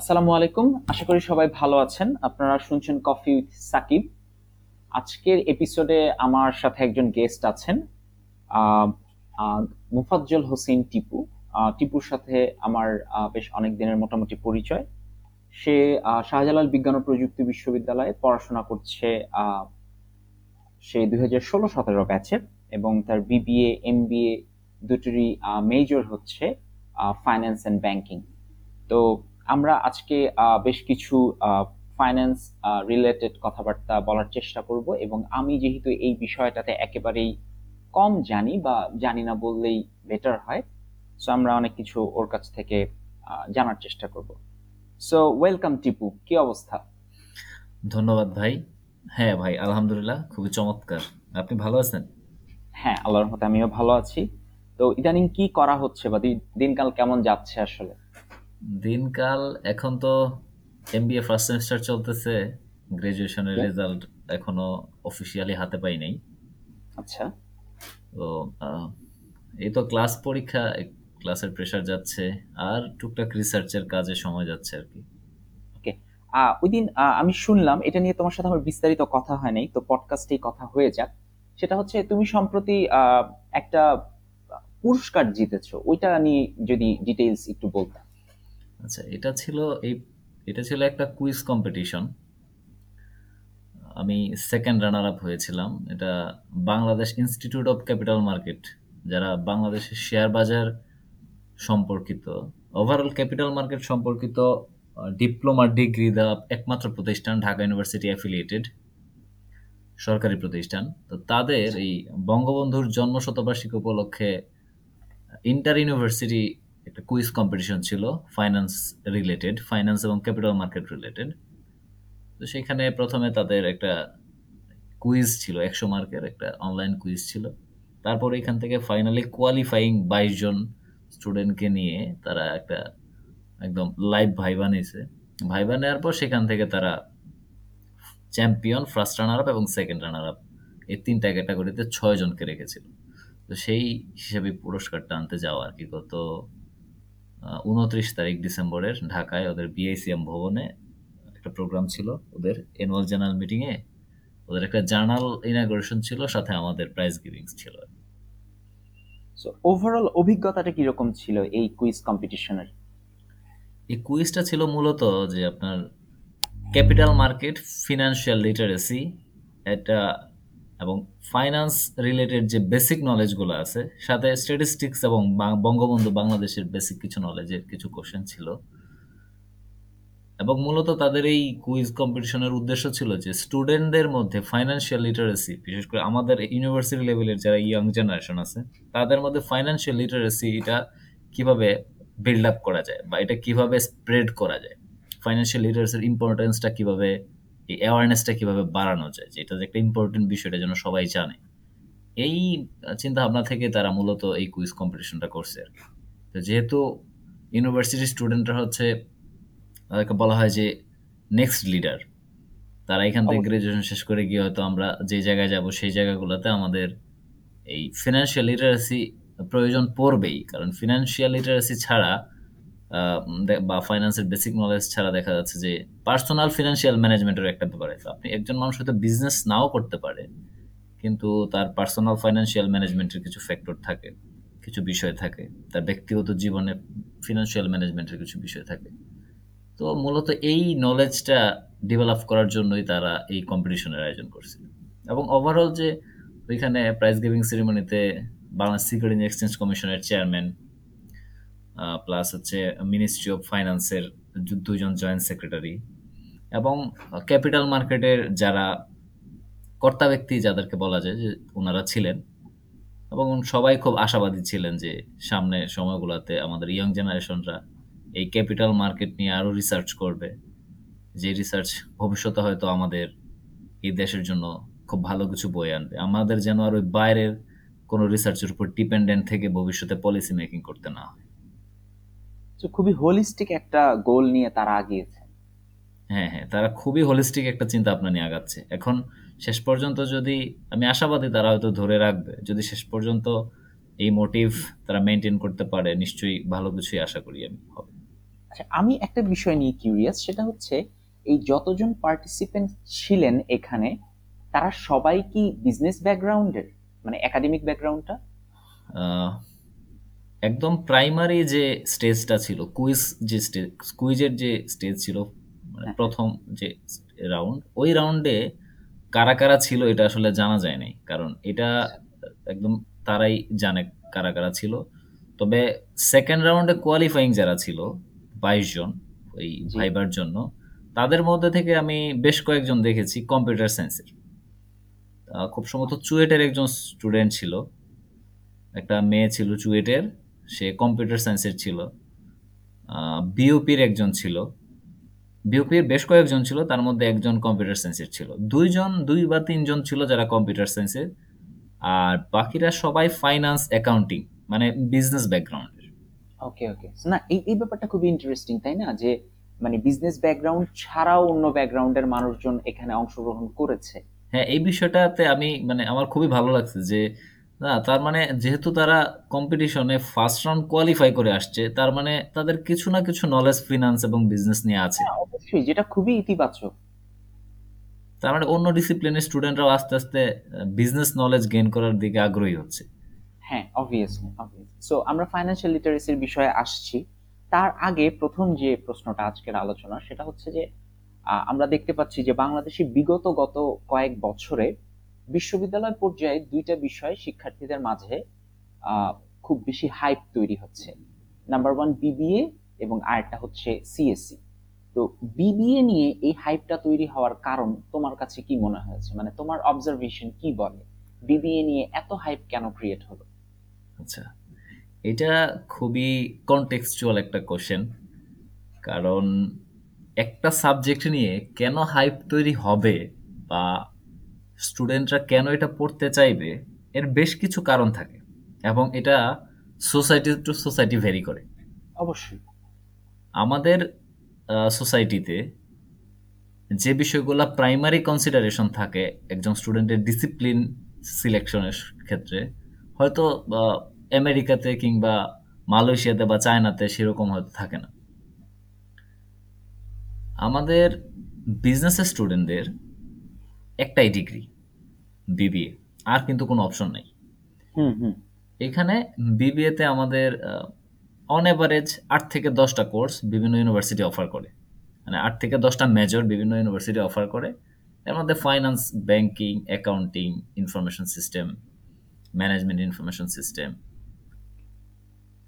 আসসালামু আলাইকুম। আশা করি সবাই ভালো আছেন। আপনারা শুনছেন কফি উইথ সাকিব আজকের এপিসোডে আমার সাথে একজন গেস্ট আছেন মুফাজ্জল হোসেন টিপু। টিপুর সাথে আমার বেশ অনেক দিনের মোটামুটি পরিচয়। সে শাহজালাল বিজ্ঞান ও প্রযুক্তি বিশ্ববিদ্যালয়ে পড়াশোনা করছে সে দুই হাজার ষোলো সতেরো ব্যাচের এবং তার বিবিএ এম এমবিএ দুটোরই মেজর হচ্ছে ফাইন্যান্স অ্যান্ড ব্যাংকিং তো আমরা আজকে আহ, বেশ কিছু ফাইন্যান্স রিলেটেড কথাবার্তা বলার চেষ্টা করব এবং আমি যেহেতু এই বিষয়টাতে একেবারেই কম জানি বা জানি না বললেই বেটার হয় সো আমরা অনেক কিছু ওর কাছ থেকে জানার চেষ্টা করব। সো ওয়েলকাম টিপু কি অবস্থা? ধন্যবাদ ভাই। হ্যাঁ ভাই আলহামদুলিল্লাহ খুবই চমৎকার। আপনি ভালো আছেন? হ্যাঁ আল্লাহর রহমতে আমিও ভালো আছি। তো ইদানিং কি করা হচ্ছে বা দিনকাল কেমন যাচ্ছে আসলে? দিনকাল এখন তো এমবিএ ফার্স্ট সেমিস্টার চলতেছে গ্রাজুয়েশনের রেজাল্ট এখনও অফিসিয়ালি হাতে পাই নাই। আচ্ছা। তো আহ, এই তো ক্লাস পরীক্ষা ক্লাসের প্রেশার যাচ্ছে আর টুকটাক রিসার্চের কাজে সময় যাচ্ছে আর কি। ওকে ওই দিন আহ, আমি শুনলাম এটা নিয়ে তোমার সাথে আমার বিস্তারিত কথা হয় নাই তো পডকাস্টেই কথা হয়ে যাক। সেটা হচ্ছে তুমি সম্প্রতি আহ, একটা পুরস্কার জিতেছো ওইটা নিয়ে যদি ডিটেইলস একটু বলতে। আচ্ছা এটা ছিল এই, এটা ছিল একটা কুইজ কম্পিটিশন আমি সেকেন্ড রানার আপ হয়েছিলাম। এটা Bangladesh Institute of Capital Market যারা বাংলাদেশের শেয়ার বাজার সম্পর্কিত ওভারঅল ক্যাপিটাল মার্কেট সম্পর্কিত ডিপ্লোমা ডিগ্রি দেওয়া একমাত্র প্রতিষ্ঠান ঢাকা ইউনিভার্সিটি অ্যাফিলিয়েটেড সরকারি প্রতিষ্ঠান। তো তাদের এই বঙ্গবন্ধুর জন্ম শতবার্ষিকী উপলক্ষে ইন্টার ইউনিভার্সিটি একটা কুইজ কম্পিটিশন ছিল ফাইন্যান্স রিলেটেড ফাইন্যান্স এবং ক্যাপিটাল মার্কেট রিলেটেড তো সেখানে প্রথমে তাদের একটা কুইজ ছিল, একশো মার্কের একটা অনলাইন কুইজ ছিল। তারপর এখান থেকে ফাইনালি কোয়ালিফাইং বাইশ জন স্টুডেন্টকে নিয়ে তারা একটা একদম লাইভ ভাইবা নিয়েছে। ভাইবা নেওয়ার পর সেখান থেকে তারা চ্যাম্পিয়ন ফার্স্ট রানার আপ এবং সেকেন্ড রানার আপ এই তিনটা ক্যাটাগরিতে ছয় জনকে রেখেছিল। তো সেই হিসেবে পুরস্কারটা আনতে যাওয়া আর কি গত উনত্রিশ তারিখ ডিসেম্বরের ঢাকায় ওদের বিআইসিএম ভবনে একটা প্রোগ্রাম ছিল। ওদের অ্যানুয়াল জেনারেল মিটিংয়ে ওদের একটা জার্নাল ইনাগ্রেশন ছিল সাথে আমাদের প্রাইজ গিভিংস ছিল। সো ওভারঅল অভিজ্ঞতাটা কীরকম ছিল এই কুইজ কম্পিটিশনের এই কুইজটা ছিল মূলত যে আপনার ক্যাপিটাল মার্কেট ফিনান্সিয়াল লিটারেসি এটা এবং ফাইন্যান্স রিলেটেড যে বেসিক নলেজগুলো আছে, সাথে স্ট্যাটিস্টিক্স এবং বঙ্গবন্ধু বাংলাদেশের বেসিক কিছু নলেজের কিছু কোশ্চেন ছিল। এবং মূলত তাদের এই কুইজ কম্পিটিশনের উদ্দেশ্য ছিল যে স্টুডেন্টদের মধ্যে ফাইন্যান্সিয়াল লিটারেসি বিশেষ করে আমাদের ইউনিভার্সিটি লেভেলের যারা ইয়াং জেনারেশন আছে, তাদের মধ্যে ফাইন্যান্সিয়াল লিটারেসি এটা কীভাবে বিল্ড আপ করা যায় বা এটা কীভাবে স্প্রেড করা যায়? ফাইন্যান্সিয়াল লিটারেসির ইম্পর্টেন্সটা কীভাবে এই অ্যাওয়ারনেসটা কীভাবে বাড়ানো যায়? যেটা যে একটা ইম্পর্টেন্ট বিষয়টা যেন সবাই জানে। এই চিন্তা ভাবনা থেকে তারা মূলত এই কুইজ কম্পিটিশনটা করছে আর তো যেহেতু ইউনিভার্সিটির স্টুডেন্টরা হচ্ছে তাদেরকে বলা হয় যে নেক্সট লিডার তারা এখান থেকে গ্রাজুয়েশন শেষ করে গিয়ে হয়তো আমরা যে জায়গায় যাব সেই জায়গাগুলোতে আমাদের এই ফিনান্সিয়াল লিটারেসি প্রয়োজন পড়বেই। কারণ ফিনান্সিয়াল লিটারেসি ছাড়া বা ফাইন্যান্সের বেসিক নলেজ ছাড়া দেখা যাচ্ছে যে পার্সোনাল ফিনান্সিয়াল ম্যানেজমেন্টের একটা ব্যাপার আপনি একজন মানুষ হয়তো বিজনেস নাও করতে পারে, কিন্তু তার পার্সোনাল ফাইন্যান্সিয়াল ম্যানেজমেন্টের কিছু ফ্যাক্টর থাকে, কিছু বিষয় থাকে। তার ব্যক্তিগত জীবনে ফিনান্সিয়াল ম্যানেজমেন্টের কিছু বিষয় থাকে। তো মূলত এই নলেজটা ডেভেলপ করার জন্যই তারা এই কম্পিটিশনের আয়োজন করছিল এবং ওভারঅল যে ওইখানে প্রাইজ গিভিং সেরিমনিতে বাংলাদেশ সিকিউরিটি এক্সচেঞ্জ কমিশনের চেয়ারম্যান প্লাস হচ্ছে মিনিস্ট্রি অফ ফাইন্যান্সের দুজন জয়েন্ট সেক্রেটারি এবং ক্যাপিটাল মার্কেটের যারা কর্তা ব্যক্তি যাদেরকে বলা যায় যে ওনারা ছিলেন এবং সবাই খুব আশাবাদী ছিলেন যে সামনে সময়গুলোতে আমাদের ইয়ং জেনারেশনরা এই ক্যাপিটাল মার্কেট নিয়ে আরও রিসার্চ করবে। যে রিসার্চ ভবিষ্যতে হয়তো আমাদের এই দেশের জন্য খুব ভালো কিছু বই আনবে। আমাদের যেন আর ওই বাইরের কোনো রিসার্চের উপর ডিপেন্ডেন্ট থেকে ভবিষ্যতে পলিসি মেকিং করতে না হয়। তো খুবই হোলিস্টিক একটা গোল নিয়ে তারা আগিয়েছে। হ্যাঁ হ্যাঁ তারা খুবই হোলিস্টিক একটা চিন্তা ভাবনা নিয়ে আগাচ্ছে। এখন শেষ পর্যন্ত যদি আমি আশাবাদী তারা হয়তো ধরে রাখবে যদি শেষ পর্যন্ত এই মোটিভ তারা মেনটেন করতে পারে নিশ্চয়ই ভালো কিছুই আশা করি আমি। হবে আচ্ছা আমি একটা বিষয় নিয়ে কিউরিয়াস সেটা হচ্ছে এই যতজন পার্টিসিপেন্ট ছিলেন এখানে তারা সবাই কি বিজনেস ব্যাকগ্রাউন্ডের মানে একাডেমিক ব্যাকগ্রাউন্ডটা একদম প্রাইমারি যে স্টেজটা ছিল কুইজ যে স্টেজ কুইজের যে স্টেজ ছিল মানে হ্যাঁ। প্রথম যে রাউন্ড ওই রাউন্ডে কারা কারা ছিল এটা আসলে জানা যায় নাই। কারণ এটা একদম তারাই জানে কারা কারা ছিল। তবে সেকেন্ড রাউন্ডে কোয়ালিফাইং যারা ছিল বাইশ জন ওই ভাইবার জন্য তাদের মধ্যে থেকে আমি বেশ কয়েকজন দেখেছি কম্পিউটার সায়েন্সের খুব সম্ভবত চুয়েটের একজন স্টুডেন্ট ছিল। একটা মেয়ে ছিল চুয়েটের। সে কম্পিউটার সায়েন্সের ছিল। বিওপির একজন ছিল। বিওপির বেশ কয়েকজন ছিল তার মধ্যে একজন কম্পিউটার সায়েন্সের ছিল। দুইজন দুই বা তিনজন ছিল যারা কম্পিউটার সায়েন্সের আর বাকিরা সবাই ফাইন্যান্স অ্যাকাউন্টিং মানে বিজনেস ব্যাকগ্রাউন্ডের ওকে ওকে না এই এই ব্যাপারটা খুবই ইন্টারেস্টিং তাই না? যে মানে বিজনেস ব্যাকগ্রাউন্ড ছাড়াও অন্য ব্যাকগ্রাউন্ডের মানুষজন এখানে অংশগ্রহণ করেছে। হ্যাঁ এই বিষয়টাতে আমি মানে আমার খুবই ভালো লাগছে যে না তার মানে যেহেতু তারা কম্পিটিশনে ফার্স্ট রাউন্ড কোয়ালিফাই করে আসছে তার মানে তাদের কিছু না কিছু নলেজ ফিনান্স এবং বিজনেস নিয়ে আছে। হ্যাঁ, অবশ্যই যেটা খুবই ইতিবাচক। তার মানে অন্য ডিসিপ্লিনের স্টুডেন্টরাও আস্তে আস্তে বিজনেস নলেজ গেইন করার দিকে আগ্রহী হচ্ছে। হ্যাঁ অবভিয়াসলি সো আমরা ফাইন্যান্সিয়াল লিটারেসির বিষয়ে আসছি। তার আগে প্রথম যে প্রশ্নটা আজকের আলোচনা সেটা হচ্ছে যে আমরা দেখতে পাচ্ছি যে বাংলাদেশে বিগত গত কয়েক বছরে বিশ্ববিদ্যালয় পর্যায়ে দুইটা বিষয় শিক্ষার্থীদের মাঝে খুব বেশি হাইপ তৈরি হচ্ছে। নাম্বার ওয়ান বিবিএ এবং আরেকটা হচ্ছে সিএসসি তো বিবিএ নিয়ে এই হাইপটা তৈরি হওয়ার কারণ তোমার কাছে কি মনে হয়েছে? মানে তোমার অবজারভেশন কি বলে? বিবিএ নিয়ে এত হাইপ কেন ক্রিয়েট হলো? আচ্ছা এটা খুবই কনটেক্সচুয়াল একটা কোশ্চেন কারণ একটা সাবজেক্ট নিয়ে কেন হাইপ তৈরি হবে বা স্টুডেন্টরা কেন এটা পড়তে চাইবে এর বেশ কিছু কারণ থাকে এবং এটা সোসাইটি টু সোসাইটি ভেরি করে। অবশ্যই। আমাদের সোসাইটিতে যে বিষয়গুলো প্রাইমারি কনসিডারেশন থাকে একজন স্টুডেন্টের ডিসিপ্লিন সিলেকশনের ক্ষেত্রে হয়তো আমেরিকাতে কিংবা মালয়েশিয়াতে বা চায়নাতে সেরকম হয়তো থাকে না। আমাদের বিজনেসের স্টুডেন্টদের একটাই ডিগ্রি বিবিএ। আর কিন্তু কোনো অপশন নেই। হুম হুম। এখানে বিবিএতে আমাদের অন অ্যাভারেজ আট থেকে দশটা কোর্স বিভিন্ন ইউনিভার্সিটি অফার করে। মানে আট থেকে দশটা মেজর বিভিন্ন ইউনিভার্সিটি অফার করে। এর মধ্যে finance banking accounting information system management information system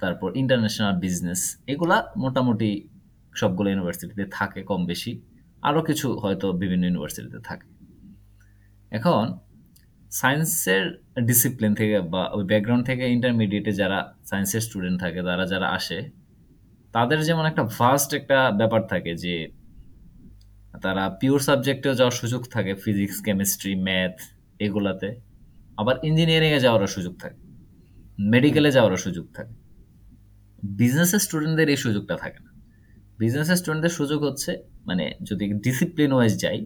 তারপর ইন্টারন্যাশনাল বিজনেস এগুলা মোটামুটি সবগুলো ইউনিভার্সিটিতে থাকে কম বেশি। আরও কিছু হয়তো বিভিন্ন ইউনিভার্সিটিতে থাকে। এখন সায়েন্সের ডিসিপ্লিন থেকে বা ওই ব্যাকগ্রাউন্ড থেকে ইন্টারমিডিয়েটে যারা সায়েন্সের স্টুডেন্ট থাকে, তারা যারা আসে, তাদের যেমন একটা ফার্স্ট একটা ব্যাপার থাকে যে তারা পিওর সাবজেক্টেও যাওয়ার সুযোগ থাকে ফিজিক্স কেমিস্ট্রি ম্যাথ এগুলাতে, আবার ইঞ্জিনিয়ারিংয়ে যাওয়ারও সুযোগ থাকে মেডিকেলে যাওয়ারও সুযোগ থাকে। বিজনেসের স্টুডেন্টদের এই সুযোগটা থাকে না। বিজনেসের স্টুডেন্টদের সুযোগ হচ্ছে মানে যদি ডিসিপ্লিন ওয়াইজ যাই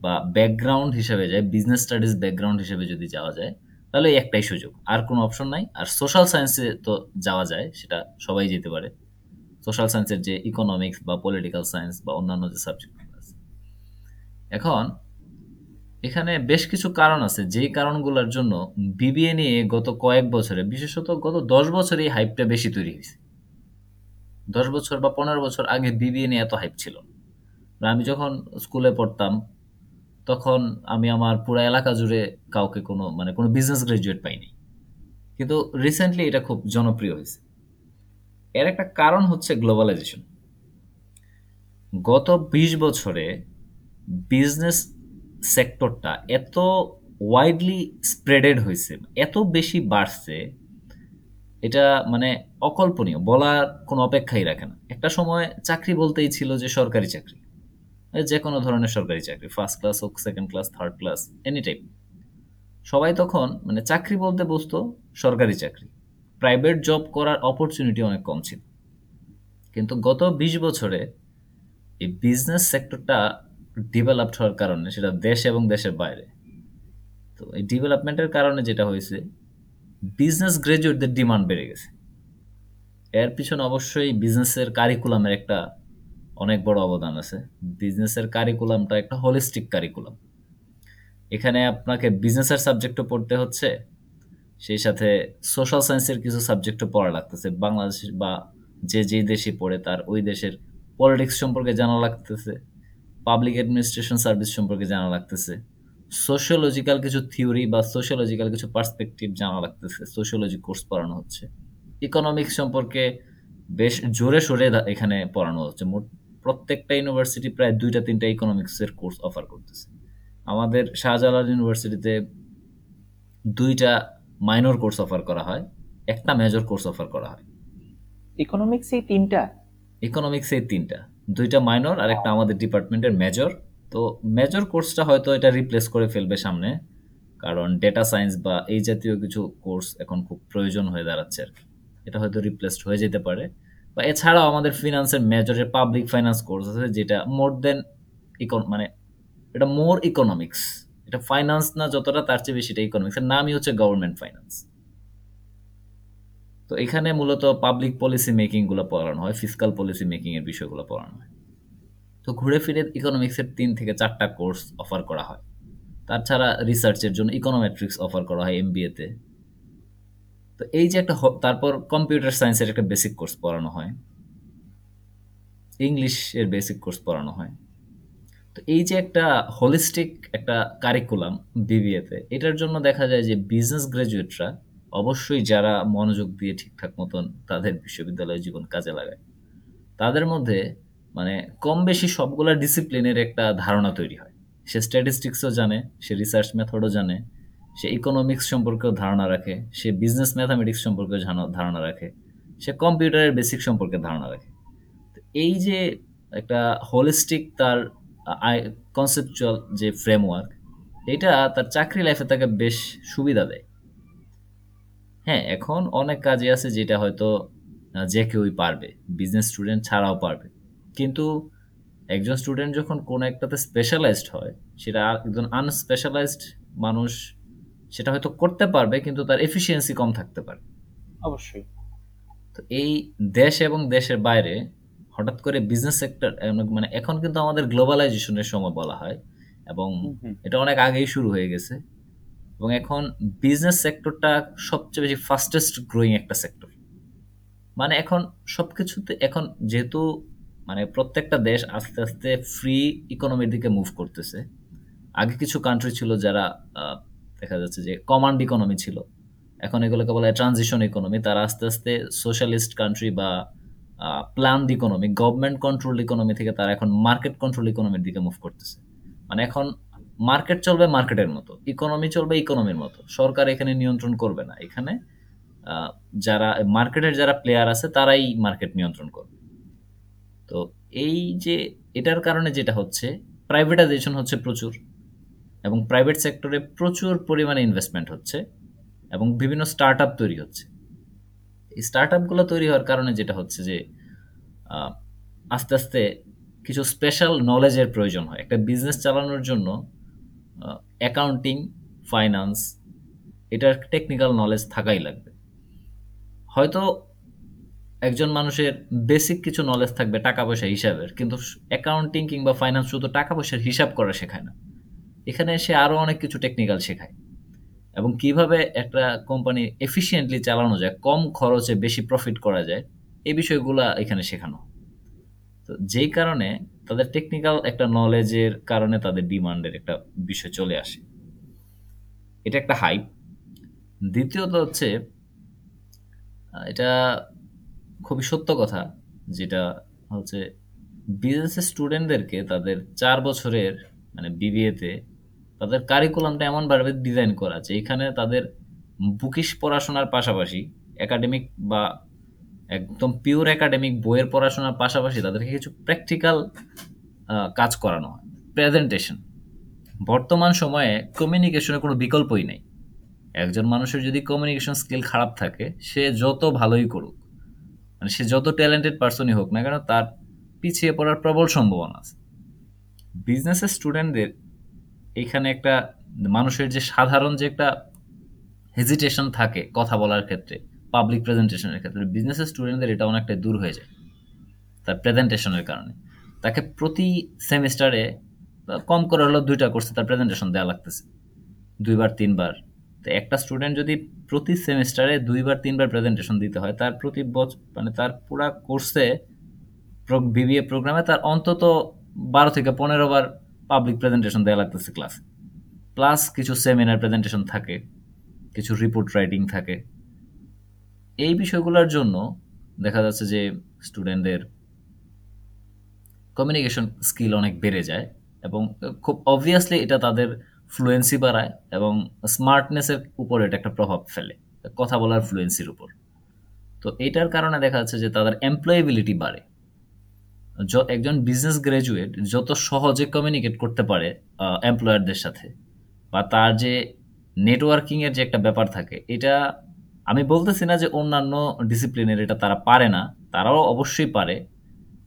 বা ব্যাকগ্রাউন্ড হিসেবে যায় বিজনেস স্টাডিজ ব্যাকগ্রাউন্ড হিসেবে যদি যাওয়া যায়, তাহলে একটাই সুযোগ। আর কোনো অপশন নাই। আর সোশ্যাল সায়েন্সে তো যাওয়া যায়, সেটা সবাই যেতে পারে। সোশ্যাল সায়েন্সের যে ইকোনমিক্স বা পলিটিক্যাল সায়েন্স বা অন্যান্য যে সাবজেক্ট আছে। এখন, এখানে বেশ কিছু কারণ আছে, যেই কারণগুলোর জন্য বিবিএ নিয়ে গত কয়েক বছরে, বিশেষত গত দশ বছরে এই হাইপটা বেশি তৈরি হয়েছে। দশ বছর বা পনেরো বছর আগে বিবিএ নিয়ে এত হাইপ ছিল আমি যখন স্কুলে পড়তাম তখন আমি আমার পুরো এলাকা জুড়ে কাউকে কোনো মানে কোনো বিজনেস গ্রাজুয়েট পাইনি। কিন্তু রিসেন্টলি এটা খুব জনপ্রিয় হয়েছে। এর একটা কারণ হচ্ছে গ্লোবালাইজেশন গত বিশ বছরে বিজনেস সেক্টরটা এত ওয়াইডলি স্প্রেডেড হয়েছে, এত বেশি বাড়ছে, এটা মানে অকল্পনীয়, বলার কোনো অপেক্ষাই রাখে না। একটা সময় চাকরি বলতেই ছিল যে সরকারি চাকরি। যে কোনো ধরনের সরকারি চাকরি ফার্স্ট ক্লাস হোক second class third class any type সবাই তখন মানে চাকরি বলতে বুঝতো সরকারি চাকরি। প্রাইভেট জব করার অপরচুনিটি অনেক কম ছিল। কিন্তু গত বিশ বছরে এই বিজনেস সেক্টরটা ডেভেলপড হওয়ার কারণে, সেটা দেশ এবং দেশের বাইরে। তো এই ডেভেলপমেন্টের কারণে যেটা হয়েছে বিজনেস গ্রাজুয়েটদের ডিমান্ড বেড়ে গেছে। এর পিছনে অবশ্যই বিজনেসের কারিকুলামের একটা অনেক বড় অবদান আছে। বিজনেসের কারিকুলামটা একটা হোলিস্টিক কারিকুলাম এখানে আপনাকে বিজনেসের সাবজেক্টও পড়তে হচ্ছে, সেই সাথে সোশ্যাল সায়েন্সের কিছু সাবজেক্টও পড়া লাগতেছে। বাংলাদেশ বা যে যেই দেশে পড়ে, তার ওই দেশের পলিটিক্স সম্পর্কে জানা লাগতেছে পাবলিক অ্যাডমিনিস্ট্রেশন সার্ভিস সম্পর্কে জানা লাগতেছে সোশিওলজিক্যাল কিছু থিওরি বা সোশিওলজিক্যাল কিছু পার্সপেক্টিভ জানা লাগতেছে সোশিওলজি কোর্স পড়ানো হচ্ছে। ইকোনমিক্স সম্পর্কে বেশ জোরে সোরে এখানে পড়ানো হচ্ছে। মোট প্রত্যেকটা ইউনিভার্সিটি প্রায় দুইটা তিনটা ইকোনমিক্সের কোর্স অফার করতেছে। আমাদের শাহজালাল ইউনিভার্সিটিতে দুইটা মাইনর কোর্স অফার করা হয় একটা মেজর কোর্স অফার করা হয়। ইকোনমিক্স এই তিনটা? ইকোনমিক্স এই তিনটা। দুইটা মাইনর আর একটা আমাদের ডিপার্টমেন্টের মেজর তো মেজর কোর্সটা হয়তো এটা রিপ্লেস করে ফেলবে সামনে কারণ ডেটা সায়েন্স বা এই জাতীয় কিছু কোর্স এখন খুব প্রয়োজন হয়ে দাঁড়াচ্ছে আর কি। এটা হয়তো রিপ্লেসড হয়ে যেতে পারে। বা এছাড়াও আমাদের ফিনান্সের মেজরের পাবলিক ফাইন্যান্স কোর্স আছে, যেটা মোর দেন ইকন মানে এটা মোর ইকোনমিক্স এটা ফাইন্যান্স না যতটা তার চেয়ে বেশি, এটা ইকোনমিক্স এর নামই হচ্ছে গভর্নমেন্ট ফাইন্যান্স তো এখানে মূলত পাবলিক পলিসি মেকিংগুলো পড়ানো হয় ফিসকাল পলিসি মেকিং এর বিষয়গুলো পড়ানো হয়। তো ঘুরে ফিরে ইকোনমিক্সের তিন থেকে চারটা কোর্স অফার করা হয়। তাছাড়া রিসার্চের জন্য ইকোনোমেট্রিক্স অফার করা হয় এমবিএতে তো এই যে একটা তারপর কম্পিউটার সায়েন্সের একটা বেসিক কোর্স পড়ানো হয়। ইংলিশের বেসিক কোর্স পড়ানো হয়। তো এই যে একটা হোলিস্টিক একটা কারিকুলাম বিবিএতে এটার জন্য দেখা যায় যে বিজনেস গ্রাজুয়েটরা অবশ্যই যারা মনোযোগ দিয়ে ঠিকঠাক মতন তাদের বিশ্ববিদ্যালয় জীবন কাজে লাগায়। তাদের মধ্যে মানে কম বেশি সবগুলা ডিসিপ্লিনের একটা ধারণা তৈরি হয়। সে স্ট্যাটিস্টিক্সও জানে, সে রিসার্চ মেথডও জানে সে ইকোনমিক্স সম্পর্কেও ধারণা রাখে, সে বিজনেস ম্যাথামেটিক্স সম্পর্কেও ধারণা রাখে, সে কম্পিউটারের বেসিক সম্পর্কে ধারণা রাখে। এই যে একটা হোলিস্টিক তার কনসেপচুয়াল যে ফ্রেমওয়ার্ক এটা তার চাকরি লাইফে তাকে বেশ সুবিধা দেয়। হ্যাঁ এখন অনেক কাজে আছে যেটা হয়তো যে কেউই পারবে বিজনেস স্টুডেন্ট ছাড়াও পারবে। কিন্তু একজন স্টুডেন্ট যখন কোনো একটাতে স্পেশালাইজড হয়, সেটা একজন আনস্পেশালাইজড মানুষ সেটা হয়তো করতে পারবে কিন্তু তার এফিসিয়েন্সি কম থাকতে পারে। অবশ্যই। তো এই দেশ এবং দেশের বাইরে হঠাৎ করে বিজনেস সেক্টর মানে এখন কিন্তু আমাদের গ্লোবালাইজেশনের সময় বলা হয় এবং। এটা অনেক আগেই শুরু হয়ে গেছে এবং এখন বিজনেস সেক্টরটা সবচেয়ে বেশি ফাস্টেস্ট গ্রোয়িং একটা সেক্টর মানে এখন সবকিছুতে এখন যেহেতু মানে প্রত্যেকটা দেশ আস্তে আস্তে ফ্রি ইকোনমির দিকে মুভ করতেছে আগে কিছু কান্ট্রি ছিল যারা দেখা যাচ্ছে যে কমান্ড ইকোনমি ছিল। এখন এগুলোকে বলা হয় ট্রানজিশন ইকোনমি তারা আস্তে আস্তে সোশ্যালিস্ট কান্ট্রি বা planned economy government control economy থেকে তারা এখন মার্কেট কন্ট্রোল ইকোনমির দিকে মুভ করতেছে। মানে এখন মার্কেট চলবে মার্কেটের মতো ইকোনমি চলবে ইকোনমির মতো। সরকার এখানে নিয়ন্ত্রণ করবে না। এখানে যারা মার্কেটের যারা প্লেয়ার আছে, তারাই মার্কেট নিয়ন্ত্রণ করবে। তো এই যে, এটার কারণে যেটা হচ্ছে প্রাইভেটাইজেশন হচ্ছে প্রচুর। এবং প্রাইভেট সেক্টরে প্রচুর পরিমাণে ইনভেস্টমেন্ট হচ্ছে এবং বিভিন্ন স্টার্ট আপ তৈরি হচ্ছে। এই স্টার্ট আপগুলো তৈরি হওয়ার কারণে যেটা হচ্ছে যে আস্তে আস্তে কিছু স্পেশাল নলেজের প্রয়োজন হয়। একটা বিজনেস চালানোর জন্য অ্যাকাউন্টিং ফাইন্যান্স এটার টেকনিক্যাল নলেজ থাকাই লাগবে। হয়তো একজন মানুষের বেসিক কিছু নলেজ থাকবে টাকা পয়সা হিসাবের, কিন্তু অ্যাকাউন্টিং কিংবা ফাইন্যান্স শুধু টাকা পয়সার হিসাব করা শেখায় না। এখানে সে আরও অনেক কিছু টেকনিক্যাল শেখায়। এবং কীভাবে একটা কোম্পানি এফিসিয়েন্টলি চালানো যায়, কম খরচে বেশি প্রফিট করা যায়, এই বিষয়গুলো এখানে শেখানো। তো যেই কারণে তাদের টেকনিক্যাল একটা নলেজের কারণে তাদের ডিমান্ডের একটা বিষয় চলে আসে। এটা একটা হাইপ দ্বিতীয়ত হচ্ছে, এটা খুবই সত্য কথা যেটা হচ্ছে বিজনেসের স্টুডেন্টদেরকে তাদের চার বছরের মানে বিবিএতে তাদের কারিকুলামটা এমনভাবে ডিজাইন করা যে এখানে তাদের বুকিশ পড়াশোনার পাশাপাশি একাডেমিক বা একদম পিওর একাডেমিক বইয়ের পড়াশোনার পাশাপাশি তাদেরকে কিছু প্র্যাকটিক্যাল কাজ করানো হয়। প্রেজেন্টেশন বর্তমান সময়ে কমিউনিকেশনের কোনো বিকল্পই নেই। একজন মানুষের যদি কমিউনিকেশন স্কিল খারাপ থাকে, সে যত ভালোই করুক মানে সে যত ট্যালেন্টেড পার্সনই হোক না কেন, তার পিছিয়ে পড়ার প্রবল সম্ভাবনা আছে। বিজনেসের স্টুডেন্টদের এখানে একটা মানুষের যে সাধারণ যে একটা হেজিটেশন থাকে কথা বলার ক্ষেত্রে পাবলিক প্রেজেন্টেশনের ক্ষেত্রে বিজনেসের স্টুডেন্টদের এটা অনেকটা দূর হয়ে যায়, তার প্রেজেন্টেশনের কারণে। তাকে প্রতি সেমিস্টারে কম করে হলেও দুইটা কোর্সে তার প্রেজেন্টেশন দেওয়া লাগতেছে, দুইবার, তিনবার। তো একটা স্টুডেন্ট যদি প্রতি সেমিস্টারে দুইবার, তিনবার প্রেজেন্টেশন দিতে হয়, তার প্রতি বছর মানে তার পুরা কোর্সে বিবিএ প্রোগ্রামে তার অন্তত বারো থেকে পনেরো বার পাবলিক প্রেজেন্টেশন দেওয়া লাগতেছে ক্লাস প্লাস কিছু সেমিনার প্রেজেন্টেশন থাকে, কিছু রিপোর্ট রাইটিং থাকে। এই বিষয়গুলোর জন্য দেখা যাচ্ছে যে স্টুডেন্টদের কমিউনিকেশন স্কিল অনেক বেড়ে যায় এবং খুব অবভিয়াসলি এটা তাদের ফ্লুয়েন্সি বাড়ায় এবং স্মার্টনেসের উপর এটা একটা প্রভাব ফেলে, কথা বলার ফ্লুয়েন্সির উপর। তো এটার কারণে দেখা যাচ্ছে যে তাদের এমপ্লয়েবিলিটি বাড়ে। একজন বিজনেস গ্র্যাজুয়েট যত সহজে কমিউনিকেট করতে পারে এমপ্লয়ারদের সাথে বা তার যে নেটওয়ার্কিংয়ের যে একটা ব্যাপার থাকে, এটা আমি বলতেছি না যে অন্যান্য ডিসিপ্লিনের এটা তারা পারে না, তারাও অবশ্যই পারে,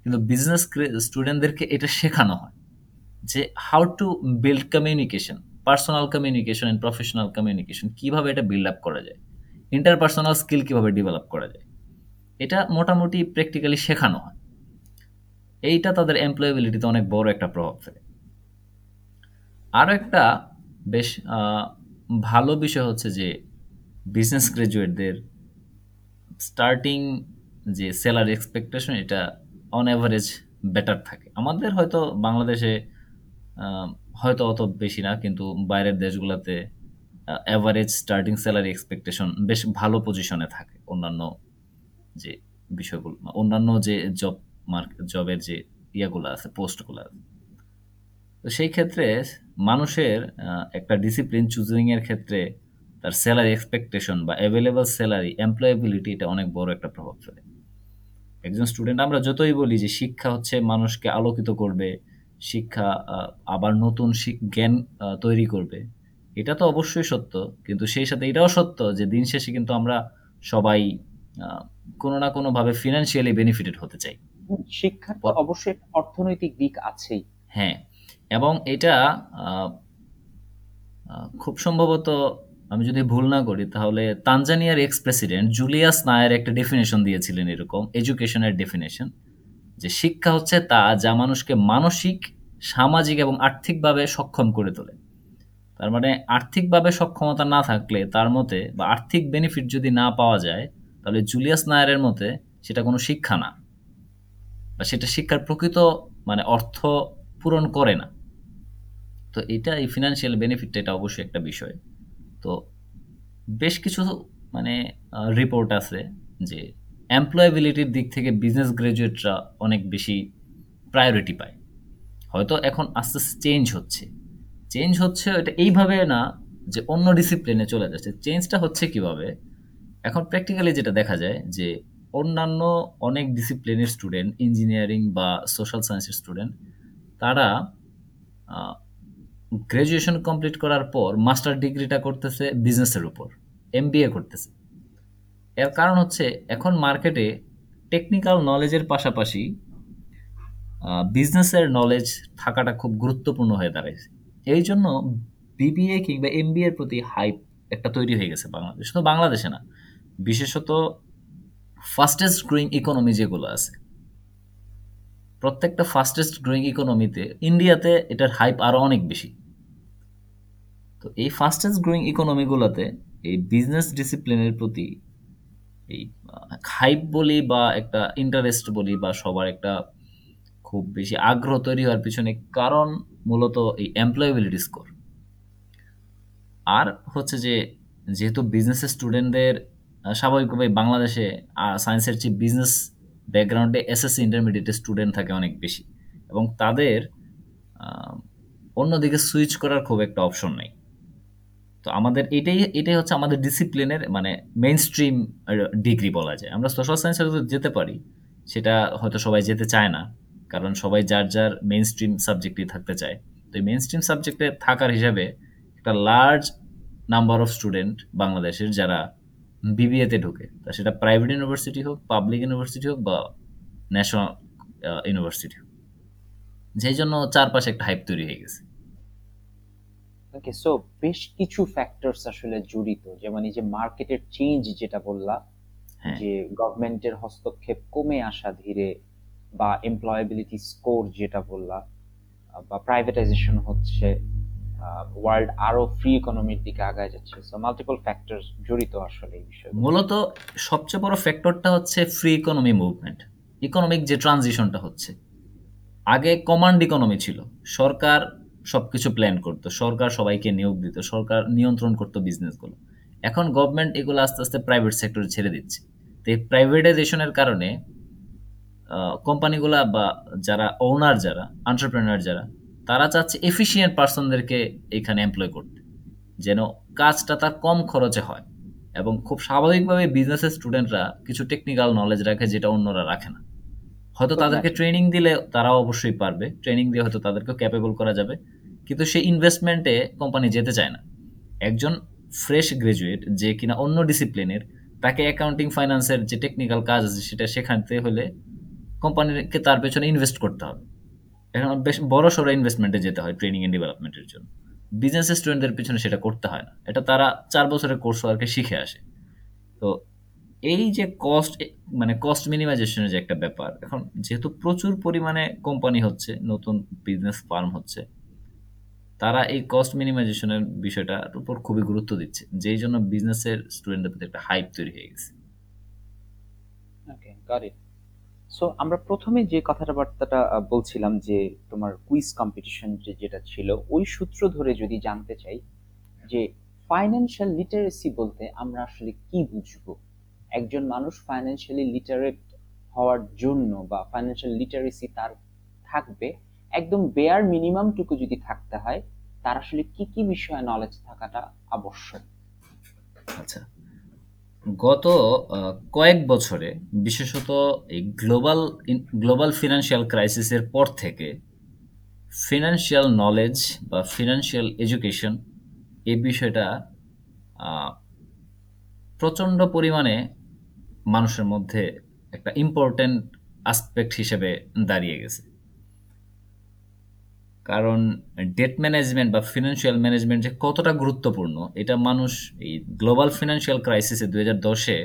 কিন্তু বিজনেস স্টুডেন্টদেরকে এটা শেখানো হয় যে how to build communication personal communication and professional communication কীভাবে এটা বিল্ড আপ করা যায় ইন্টারপার্সোনাল স্কিল কীভাবে ডেভেলপ করা যায়, এটা মোটামুটি প্র্যাকটিক্যালি শেখানো হয়। এইটা তাদের এমপ্লয়েবিলিটিতে অনেক বড় একটা প্রভাব ফেলে। আরও একটা বেশ ভালো বিষয় হচ্ছে যে বিজনেস গ্রাজুয়েটদের স্টার্টিং যে স্যালারি এক্সপেকটেশন এটা অন অ্যাভারেজ বেটার থাকে। আমাদের হয়তো বাংলাদেশে হয়তো অত বেশি না, কিন্তু বাইরের দেশগুলোতে অ্যাভারেজ স্টার্টিং স্যালারি এক্সপেকটেশন বেশ ভালো পজিশনে থাকে অন্যান্য যে বিষয়গুলো, অন্যান্য যে জব মার্কেট জবের যে ইয়াগুলো আছে, পোস্টগুলো। আছে তো সেই ক্ষেত্রে মানুষের একটা ডিসিপ্লিন চুজিংয়ের ক্ষেত্রে তার স্যালারি এক্সপেকটেশন বা অ্যাভেলেবল স্যালারি এমপ্লয়েবিলিটি এটা অনেক বড় একটা প্রভাব ফেলে। একজন স্টুডেন্ট আমরা যতই বলি যে শিক্ষা হচ্ছে মানুষকে আলোকিত করবে, শিক্ষা আবার নতুন জ্ঞান তৈরি করবে, এটা তো অবশ্যই সত্য। কিন্তু সেই সাথে এটাও সত্য যে দিন শেষে কিন্তু আমরা সবাই কোনো না কোনোভাবে ফিনান্সিয়ালি বেনিফিটেড হতে চাই। শিক্ষার অবশ্যই অর্থনৈতিক দিক আছেই। হ্যাঁ এবং এটা খুব সম্ভবত আমি যদি ভুল না করি তাহলে তানজানিয়ার এক্স প্রেসিডেন্ট জুলিয়াস নায়ার একটা ডেফিনেশন দিয়েছিলেন এরকম এডুকেশনের ডেফিনেশন যে শিক্ষা হচ্ছে তা যা মানুষকে মানসিক সামাজিক এবং আর্থিকভাবে সক্ষম করে তোলে। তার মানে আর্থিকভাবে সক্ষমতা না থাকলে তার মতে বা আর্থিক বেনিফিট যদি না পাওয়া যায় তাহলে জুলিয়াস নায়ারের মতে সেটা কোনো শিক্ষা না। বা সেটা শিক্ষার প্রকৃত মানে অর্থ পূরণ করে না। তো এটা এই ফিনান্সিয়াল বেনিফিটটা এটা অবশ্যই একটা বিষয়। তো বেশ কিছু মানে রিপোর্ট আছে যে এমপ্লয়াবিলিটির দিক থেকে বিজনেস গ্রাজুয়েটরা অনেক বেশি প্রায়োরিটি পায়। হয়তো এখন আস্তে আস্তে চেঞ্জ হচ্ছে। চেঞ্জ হচ্ছে এটা এইভাবে না যে অন্য ডিসিপ্লিনে চলে যাচ্ছে। চেঞ্জটা হচ্ছে কীভাবে? এখন প্র্যাকটিক্যালি যেটা দেখা যায় যে অন্যান্য অনেক ডিসিপ্লিনের স্টুডেন্ট ইঞ্জিনিয়ারিং বা সোশ্যাল সায়েন্সের স্টুডেন্ট তারা গ্র্যাজুয়েশন কমপ্লিট করার পর মাস্টার ডিগ্রিটা করতেছে বিজনেসের উপর এম করতেছে। এর কারণ হচ্ছে এখন মার্কেটে টেকনিক্যাল নলেজের পাশাপাশি বিজনেসের নলেজ থাকাটা খুব গুরুত্বপূর্ণ হয়ে দাঁড়াইছে। এই জন্য বিবিএ কিংবা এম এর প্রতি হাইপ একটা তৈরি হয়ে গেছে বাংলাদেশ। শুধু বাংলাদেশে না, বিশেষত ফাস্টেস্ট গ্রোয়িং ইকোনমি যেগুলো আছে, প্রত্যেকটা ফাস্টেস্ট গ্রোয়িং ইকোনমিতে ইন্ডিয়াতে এটার হাইপ আরও অনেক বেশি। তো এই ফাস্টেস্ট গ্রোয়িং ইকোনমিগুলোতে এই বিজনেস ডিসিপ্লিনের প্রতি এই হাইপ বলি বা একটা ইন্টারেস্ট বলি বা সবার একটা খুব বেশি আগ্রহ তৈরি হওয়ার পিছনে কারণ মূলত এই এমপ্লয়েবিলিটি স্কোর আর হচ্ছে যে, যেহেতু বিজনেসের স্টুডেন্টদের স্বাভাবিকভাবে বাংলাদেশে সায়েন্সের চেয়ে বিজনেস ব্যাকগ্রাউন্ডে এসএসসি ইন্টারমিডিয়েটের স্টুডেন্ট থাকে অনেক বেশি। এবং তাদের অন্যদিকে সুইচ করার খুব একটা অপশন নেই। তো আমাদের এটাই এটাই হচ্ছে আমাদের ডিসিপ্লিনের মানে মেইন স্ট্রিম ডিগ্রি বলা যায়। আমরা সোশ্যাল সায়েন্সে যেতে পারি, সেটা হয়তো সবাই যেতে চায় না। কারণ সবাই যার যার মেইন স্ট্রিম সাবজেক্টই থাকতে চায়। তো এই মেইন স্ট্রিম সাবজেক্টে থাকার হিসাবে একটা লার্জ নাম্বার অফ স্টুডেন্ট বাংলাদেশের যারা বিবিএতে ঢুকে। তা সেটা প্রাইভেট ইউনিভার্সিটি হোক পাবলিক ইউনিভার্সিটি হোক বা ন্যাশনাল ইউনিভার্সিটি হোক। যেই জন্য চারপাশে একটা হাইপ তৈরি হয়ে গেছে। ওকে সো বেশ কিছু ফ্যাক্টরস আসলে জড়িত। যেমন এই যে মার্কেটের চেঞ্জ যেটা বললা যে গভর্নমেন্টের হস্তক্ষেপ কমে আসা ধীরে বা এমপ্লয়াবিলিটি স্কোর যেটা বললা বা প্রাইভেটাইজেশন হচ্ছে ওয়ার্ল্ড আরও ফ্রি ইকোনমির দিকে আগায় যাচ্ছে। সো মাল্টিপল ফ্যাক্টর জড়িত আসলে এই বিষয়ে মূলত সবচেয়ে বড় ফ্যাক্টরটা হচ্ছে ফ্রি ইকোনমি মুভমেন্ট ইকোনমিক যে ট্রানজিশনটা হচ্ছে। আগে কমান্ড ইকোনমি ছিল, সরকার সবকিছু প্ল্যান করতো, সরকার সবাইকে নিয়োগ দিত, সরকার নিয়ন্ত্রণ করতো বিজনেসগুলো এখন গভর্নমেন্ট এগুলো আস্তে আস্তে প্রাইভেট সেক্টরে ছেড়ে দিচ্ছে। তো এই প্রাইভেটাইজেশনের কারণে কোম্পানিগুলা বা যারা ওনার যারা এন্টারপ্রেনার যারা তারা চাচ্ছে এফিসিয়েন্ট পার্সনদেরকে এখানে এমপ্লয় করতে যেন কাজটা তার কম খরচে হয় এবং খুব স্বাভাবিকভাবে বিজনেসের স্টুডেন্টরা কিছু টেকনিক্যাল নলেজ রাখে যেটা অন্যরা রাখে না। হয়তো তাদেরকে ট্রেনিং দিলে তারাও অবশ্যই পারবে। ট্রেনিং দিয়ে হয়তো তাদেরকেও ক্যাপেবল করা যাবে। কিন্তু সেই ইনভেস্টমেন্টে কোম্পানি যেতে চায় না। একজন ফ্রেশ গ্রাজুয়েট যে কিনা অন্য ডিসিপ্লিনের তাকে অ্যাকাউন্টিং ফাইন্যান্সের যে টেকনিক্যাল কাজ আছে সেটা শেখাতে হলে কোম্পানিকে তার পেছনে ইনভেস্ট করতে হবে। এখন বেশ বড় সড়ো ইনভেস্টমেন্টে যেতে হয় ট্রেনিং এন্ড ডেভেলপমেন্টের জন্য। বিজনেস স্টুডেন্টদের পিছনে সেটা করতে হয় না। এটা তারা চার বছরের কোর্স ওয়ার্কে শিখে আসে। তো এই যে কস্ট মানে কস্ট মিনিমাইজেশনের যে একটা ব্যাপার, এখন যেহেতু প্রচুর পরিমাণে কোম্পানি হচ্ছে, নতুন বিজনেস ফার্ম হচ্ছে, তারা এই কস্ট মিনিমাইজেশনের বিষয়টার উপর খুবই গুরুত্ব দিচ্ছে। যেই জন্য বিজনেসের স্টুডেন্টদের প্রতি একটা হাইপ তৈরি হয়ে গেছে। ওকে গট ইট সো আমরা প্রথমে যে কথাটা বার্তাটা বলছিলাম যে তোমার কুইজ কম্পিটিশন যেটা ছিল, ওই সূত্র ধরে যদি জানতে চাই যে ফাইন্যান্সিয়াল লিটারেসি বলতে আমরা আসলে কি বুঝব? একজন মানুষ ফাইন্যান্সিয়ালি লিটারেট হওয়ার জন্য বা ফাইন্যান্সিয়াল লিটারেসি তার থাকবে, একদম বেয়ার মিনিমামটুকু যদি থাকতে হয়, তার আসলে কি কি বিষয়ে নলেজ থাকাটা আবশ্যক? আচ্ছা। গত কয়েক বছরে, বিশেষত এই গ্লোবাল গ্লোবাল ফিনান্সিয়াল ক্রাইসিসের পর থেকে ফিনান্সিয়াল নলেজ বা ফিনান্সিয়াল এডুকেশন এই বিষয়টা প্রচণ্ড পরিমাণে মানুষের মধ্যে একটা ইম্পর্ট্যান্ট আসপেক্ট হিসেবে দাঁড়িয়ে গেছে। কারণ ডেট ম্যানেজমেন্ট বা ফিনান্সিয়াল ম্যানেজমেন্ট যে কতটা গুরুত্বপূর্ণ, এটা মানুষ এই গ্লোবাল ফিনান্সিয়াল ক্রাইসিসে দু হাজার দশে,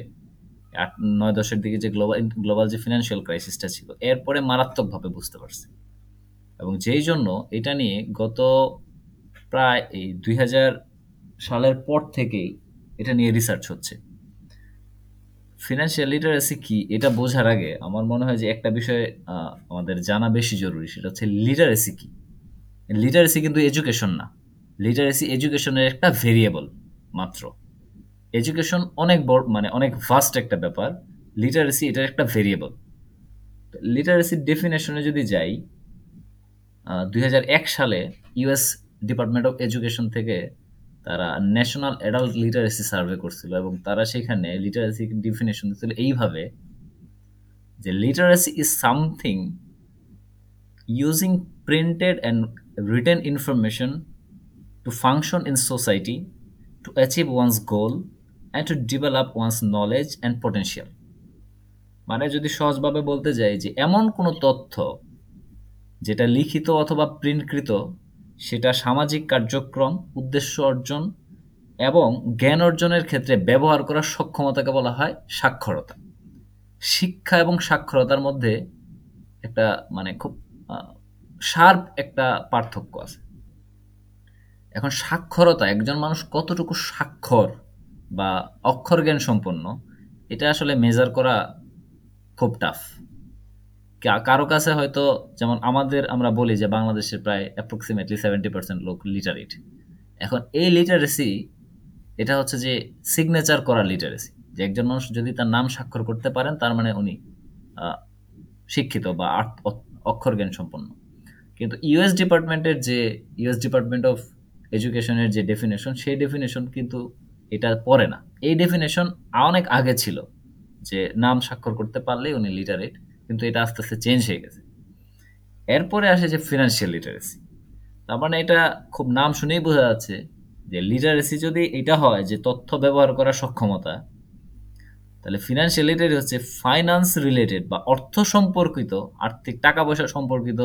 আট, নয় দশের দিকে যে গ্লোবাল গ্লোবাল যে ফিনান্সিয়াল ক্রাইসিসটা ছিল, এরপরে মারাত্মকভাবে বুঝতে পারছে। এবং যেই জন্য এটা নিয়ে গত প্রায় এই দুই হাজার সালের পর থেকেই এটা নিয়ে রিসার্চ হচ্ছে। ফিনান্সিয়াল লিটারেসি কি, এটা বোঝার আগে আমার মনে হয় যে একটা বিষয় আমাদের জানা বেশি জরুরি, সেটা হচ্ছে লিটারেসি কি। লিটারেসি কিন্তু এডুকেশন না। লিটারেসি এডুকেশনের একটা ভেরিয়েবল মাত্র। এডুকেশন অনেক বড় মানে অনেক ভাস্ট একটা ব্যাপার। লিটারেসি এটার একটা ভেরিয়েবল লিটারেসির ডেফিনেশনে যদি যাই দুই হাজার এক সালে ইউএস ডিপার্টমেন্ট অফ এডুকেশন থেকে তারা ন্যাশনাল অ্যাডাল্ট লিটারেসি সার্ভে করছিল এবং তারা সেখানে লিটারেসি ডিফিনেশন দিচ্ছিল এইভাবে যে literacy is something using printed and written information to function in society to achieve one's goal and to develop one's knowledge and potential মানে যদি সহজভাবে বলতে যাই যে এমন কোনো তথ্য যেটা লিখিত অথবা প্রিন্টকৃত, সেটা সামাজিক কার্যক্রম, উদ্দেশ্য অর্জন এবং জ্ঞান অর্জনের ক্ষেত্রে ব্যবহার করার সক্ষমতাকে বলা হয় সাক্ষরতা। শিক্ষা এবং সাক্ষরতার মধ্যে একটা মানে খুব শার্প একটা পার্থক্য আছে। এখন সাক্ষরতা, একজন মানুষ কতটুকু স্বাক্ষর বা অক্ষর জ্ঞান সম্পন্ন, এটা আসলে মেজার করা খুব টাফ কারও কাছে হয়তো, যেমন আমাদের আমরা বলি যে বাংলাদেশের প্রায় অ্যাপ্রক্সিমেটলি সেভেন্টি পার্সেন্ট লোক লিটারেট এখন এই লিটারেসি এটা হচ্ছে যে সিগনেচার করা লিটারেসি যে একজন মানুষ যদি তার নাম স্বাক্ষর করতে পারেন, তার মানে উনি শিক্ষিত বা অক্ষর জ্ঞান সম্পন্ন। কিন্তু ইউএস ডিপার্টমেন্টের যে ইউএস ডিপার্টমেন্ট অফ এডুকেশনের যে ডেফিনেশন সেই ডেফিনেশন কিন্তু এটা পড়ে না। এই ডেফিনেশন অনেক আগে ছিল যে নাম স্বাক্ষর করতে পারলেই উনি লিটারেট কিন্তু এটা আস্তে আস্তে চেঞ্জ হয়ে গেছে। এরপরে আসে যে ফিনান্সিয়াল লিটারেসি তার মানে এটা খুব নাম শুনেই বোঝা যাচ্ছে যে লিটারেসি যদি এটা হয় যে তথ্য ব্যবহার করার সক্ষমতা, তাহলে ফিনান্সিয়াল লিটারেসি হচ্ছে ফাইন্যান্স রিলেটেড বা অর্থ সম্পর্কিত, আর্থিক টাকা পয়সা সম্পর্কিত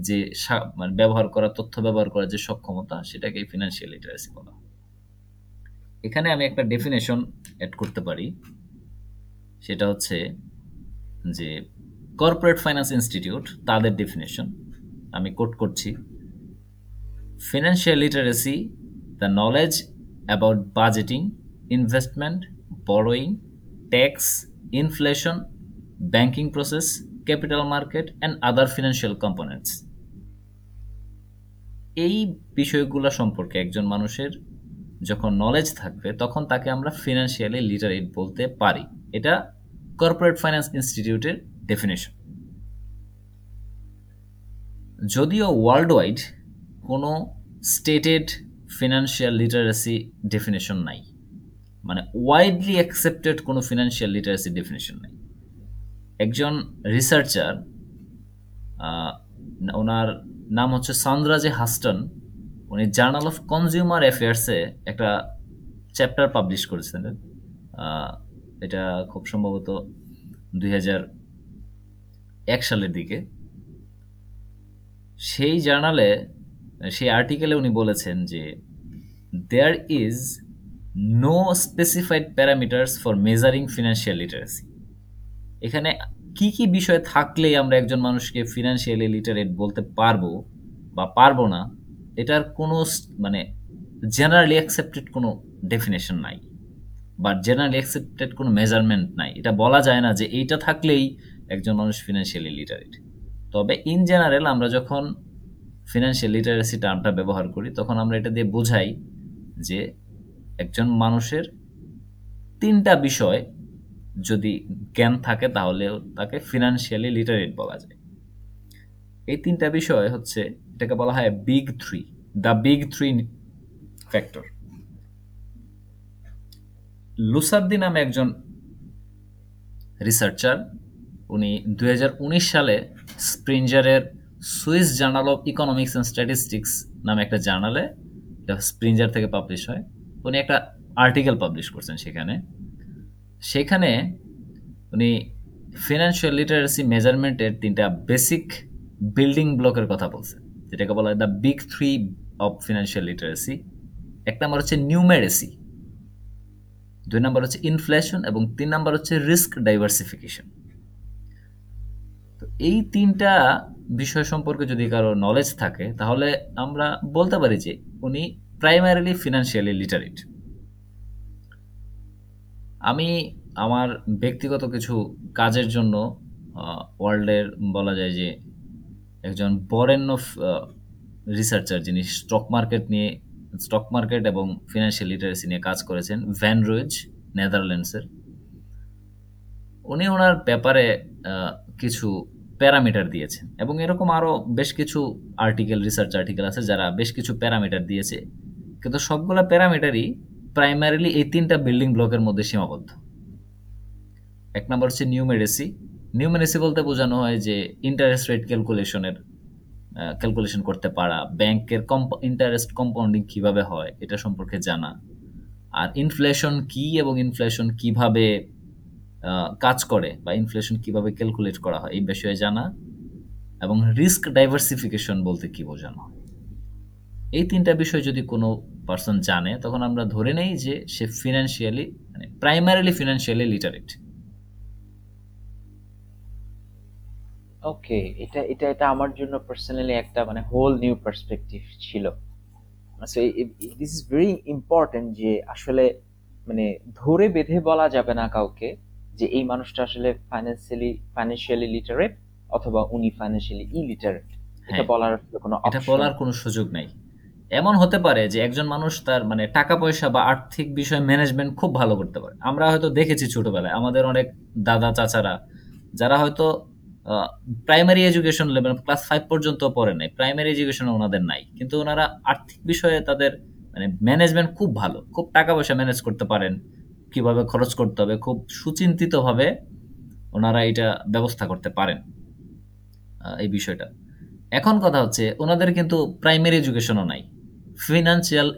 যে মানে ব্যবহার করা, তথ্য ব্যবহার করার যে সক্ষমতা সেটাকে ফিনান্সিয়াল লিটারেসি বলা। এখানে আমি একটা ডেফিনেশন অ্যাড করতে পারি। সেটা হচ্ছে যে কর্পোরেট ফাইন্যান্স ইনস্টিটিউট তাদের ডেফিনেশন আমি কোট করছি financial literacy the knowledge about budgeting investment borrowing tax inflation banking process capital market and other financial components এই বিষয়গুলো সম্পর্কে একজন মানুষের যখন নলেজ থাকবে, তখন তাকে আমরা ফিনান্সিয়ালি লিটারেট বলতে পারি। এটা কর্পোরেট ফাইন্যান্স ইনস্টিটিউটের ডেফিনেশন যদিও ওয়ার্ল্ড ওয়াইড কোনো স্টেটেড ফিনান্সিয়াল লিটারেসি ডেফিনেশন নাই মানে ওয়াইডলি অ্যাকসেপ্টেড কোনো ফিনান্সিয়াল লিটারেসি ডেফিনেশন নাই। একজন রিসার্চার ওনার নাম হচ্ছে সান্দ্রাজে হাস্টন। উনি জার্নাল অফ কনজিউমার অ্যাফেয়ার্সে একটা চ্যাপ্টার পাবলিশ করেছেন এটা খুব সম্ভবত দুই এক সালের দিকে। সেই জার্নালে, সেই আর্টিকেলে উনি বলেছেন যে there is no specified parameters for measuring financial literacy এখানে কি কি বিষয় থাকলেই আমরা একজন মানুষকে ফিনান্সিয়ালি লিটারেট বলতে পারব বা পারব না, এটার কোনো মানে জেনারেলি অ্যাকসেপ্টেড কোনো ডেফিনেশন নাই বা জেনারেলি অ্যাকসেপ্টেড কোনো মেজারমেন্ট নাই। এটা বলা যায় না যে এইটা থাকলেই একজন মানুষ ফিনান্সিয়ালি লিটারেট তবে ইন জেনারেল আমরা যখন ফিনান্সিয়াল লিটারেসি টার্মটা ব্যবহার করি, তখন আমরা এটা দিয়ে বোঝাই যে একজন মানুষের তিনটা বিষয় যদি জ্ঞান থাকে তাহলে তাকে ফিনান্সিয়ালি লিটারেট বলা যায়। এই তিনটা বিষয় হচ্ছে এটাকে বলা হয় big three the big three factor Lusardi নামে একজন রিসার্চার উনি দু হাজার উনিশ সালে স্প্রিঞ্জারের Swiss Journal of Economics and Statistics নামে একটা জার্নালে স্প্রিঞ্জার থেকে পাবলিশ হয়। উনি একটা আর্টিকেল পাবলিশ করছেন সেখানে। সেখানে উনি ফিনান্সিয়াল লিটারেসি মেজারমেন্টের তিনটা বেসিক বিল্ডিং ব্লকের কথা বলছেন, যেটাকে বলা হয় the big three of financial literacy এক নম্বর হচ্ছে নিউমেরেসি দুই নম্বর হচ্ছে ইনফ্লেশন এবং তিন নম্বর হচ্ছে রিস্ক ডাইভার্সিফিকেশন তো এই তিনটা বিষয় সম্পর্কে যদি কারও নলেজ থাকে, তাহলে আমরা বলতে পারি যে উনি প্রাইমারিলি ফিনান্সিয়ালি লিটারেট আমি আমার ব্যক্তিগত কিছু কাজের জন্য ওয়ার্ল্ডের বলা যায় যে একজন বরেণ্য রিসার্চার যিনি স্টক মার্কেট নিয়ে স্টক মার্কেট এবং ফিনান্সিয়াল লিটারেসি নিয়ে কাজ করেছেন ভ্যান রুইজ নেদারল্যান্ডসের উনি ওনার ব্যাপারে কিছু প্যারামিটার দিয়েছেন এবং এরকম আরও বেশ কিছু আর্টিকেল রিসার্চ আর্টিকেল আছে যারা বেশ কিছু প্যারামিটার দিয়েছে। কিন্তু সবগুলো প্যারামিটারই প্রাইমারিলি এই তিনটা বিল্ডিং ব্লকের মধ্যে সীমাবদ্ধ। এক নম্বর হচ্ছে নিউমেরেসি নিউমেরেসি বলতে বোঝানো হয় যে ইন্টারেস্ট রেট ক্যালকুলেশনের ক্যালকুলেশন করতে পারা ব্যাংকের কম্প ইন্টারেস্ট কম্পাউন্ডিং কীভাবে হয়, এটা সম্পর্কে জানা। আর ইনফ্লেশন কি এবং ইনফ্লেশন কীভাবে কাজ করে বা ইনফ্লেশন কীভাবে ক্যালকুলেট করা হয়, এই বিষয়ে জানা। এবং রিস্ক ডাইভার্সিফিকেশন বলতে কি বোঝানো এই তিনটা বিষয় যদি কোনো পার্সন জানে তখন আমরা ধরে নেই যে সে ফিনান্সিয়ালি মানে প্রাইমারিলি ফিনান্সিয়ালি লিটারেট ওকে এটা এটা এটা আমার জন্য পার্সোনালি একটা মানে হোল নিউ পার্সপেক্টিভ ছিল। So this is very important যে আসলে মানে ধরে বেঁধে বলা যাবে না কাউকে যে এই মানুষটা আসলে ফাইন্যান্সিয়ালি ফাইন্যান্সিয়ালি লিটারেট অথবা উনি ফাইন্যান্সিয়ালি ইলিটারেট এটা বলার কোনো এটা বলার কোনো সুযোগ নাই। এমন হতে পারে যে একজন মানুষ তার মানে টাকা পয়সা বা আর্থিক বিষয় ম্যানেজমেন্ট খুব ভালো করতে পারে। আমরা হয়তো দেখেছি ছোটবেলায়, আমাদের অনেক দাদা, চাচারা, যারা হয়তো primary education level class five পর্যন্ত পড়ে নাই প্রাইমারি এডুকেশন ওনাদের নাই, কিন্তু ওনারা আর্থিক বিষয়ে তাদের মানে ম্যানেজমেন্ট খুব ভালো, খুব টাকা পয়সা ম্যানেজ করতে পারেন, কীভাবে খরচ করতে হবে, খুব সুচিন্তিতভাবে ওনারা এটা ব্যবস্থা করতে পারেন এই বিষয়টা। এখন কথা হচ্ছে, ওনাদের কিন্তু প্রাইমারি এডুকেশনও নাই। ফিনান্সিয়াল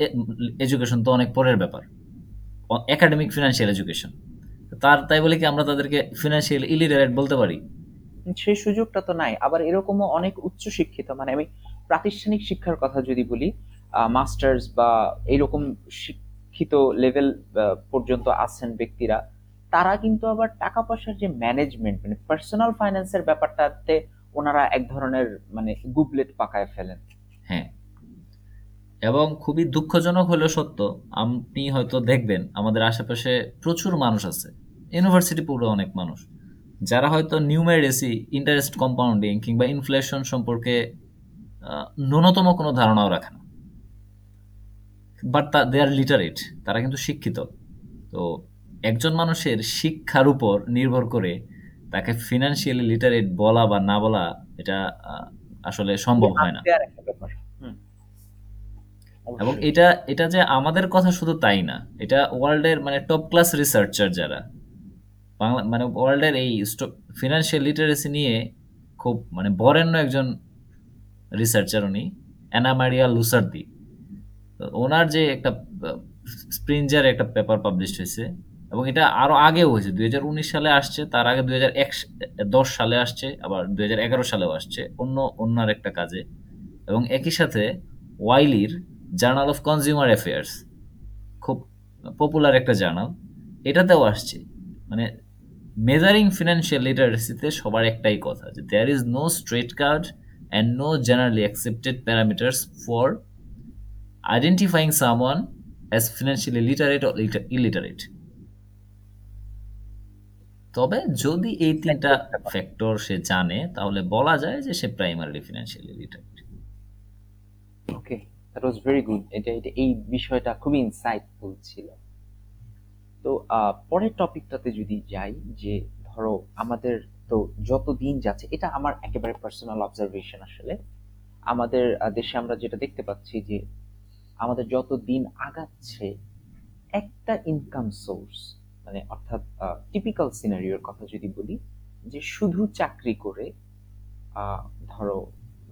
এডুকেশন তো অনেক পরের ব্যাপার। একাডেমিক ফিনান্সিয়াল এডুকেশন তার তাই বলে কি আমরা তাদেরকে ফিনান্সিয়াল ইলিটারেট বলতে পারি? সেই সুযোগটা তো নাই। আবার এরকমও অনেক উচ্চ শিক্ষিত মানে আমি প্রাতিষ্ঠানিক শিক্ষার কথা যদি বলি মাস্টার্স বা এইরকম শিক্ষিত লেভেল পর্যন্ত আছেন ব্যক্তিরা তারা কিন্তু আবার টাকা পয়সার যে ম্যানেজমেন্ট মানে পার্সোনাল ফাইন্যান্সের ব্যাপারটাতে ওনারা এক ধরনের মানে গুবলেট পাকায় ফেলেন। হ্যাঁ। এবং খুবই দুঃখজনক হলেও সত্য, আপনি হয়তো দেখবেন, আমাদের আশেপাশে প্রচুর মানুষ আছে ইউনিভার্সিটি পুরো অনেক মানুষ, যারা হয়তো নিউমেরেসি ইন্টারেস্ট কম্পাউন্ডিং কিংবা ইনফ্লেশন সম্পর্কে ন্যূনতম কোনো ধারণাও রাখে না। বাট দে আর লিটারেট তারা কিন্তু শিক্ষিত। তো একজন মানুষের শিক্ষার উপর নির্ভর করে তাকে ফিনান্সিয়ালি লিটারেট বলা বা না বলা, এটা আসলে সম্ভব হয় না। এবং এটা এটা যে আমাদের কথা শুধু তাই না এটা ওয়ার্ল্ডের মানে টপ ক্লাস রিসার্চার যারা। বাংলা মানে ওয়ার্ল্ডের এই ফিনান্সিয়াল লিটারেসি নিয়ে খুব মানে বরেণ্য একজন রিসার্চার উনি অ্যানামারিয়া লুসার্দি ওনার যে একটা স্প্রিঞ্জার একটা পেপার পাবলিশ হয়েছে এবং এটা আরও আগেও হয়েছে দুই হাজার উনিশ সালে আসছে তার আগে দুই দশ সালে আসছে আবার দুই হাজার এগারো সালেও আসছে অন্য অন্য একটা কাজে। এবং একই সাথে ওয়াইলির জার্নাল অফ কনজিউমার অ্যাফেয়ার্স খুব পপুলার একটা জার্নাল এটাতেও আসছে। মানে মেজারিং ফিনান্সিয়াল লিটারেসিতে সবার একটাই কথা যে there is no straight cut and no generally accepted parameters for identifying someone as financially literate or illiterate তবে যদি এই তিনটা ফ্যাক্টর সে জানে, তাহলে বলা যায় যে সে primarily financially literate okay that was very good এটা এটা, এই বিষয়টা খুবই ইনসাইটফুল ছিল। তো পরের টপিকটাতে যদি যাই, যে ধরো আমাদের তো যত দিন যাচ্ছে, এটা আমার একেবারে পার্সোনাল অবজারভেশন আসলে। আমাদের দেশে আমরা যেটা দেখতে পাচ্ছি যে আমাদের যত দিন আগাচ্ছে, একটা ইনকাম সোর্স মানে অর্থাৎ টিপিক্যাল সিনারিওর কথা যদি বলি, যে শুধু চাকরি করে ধরো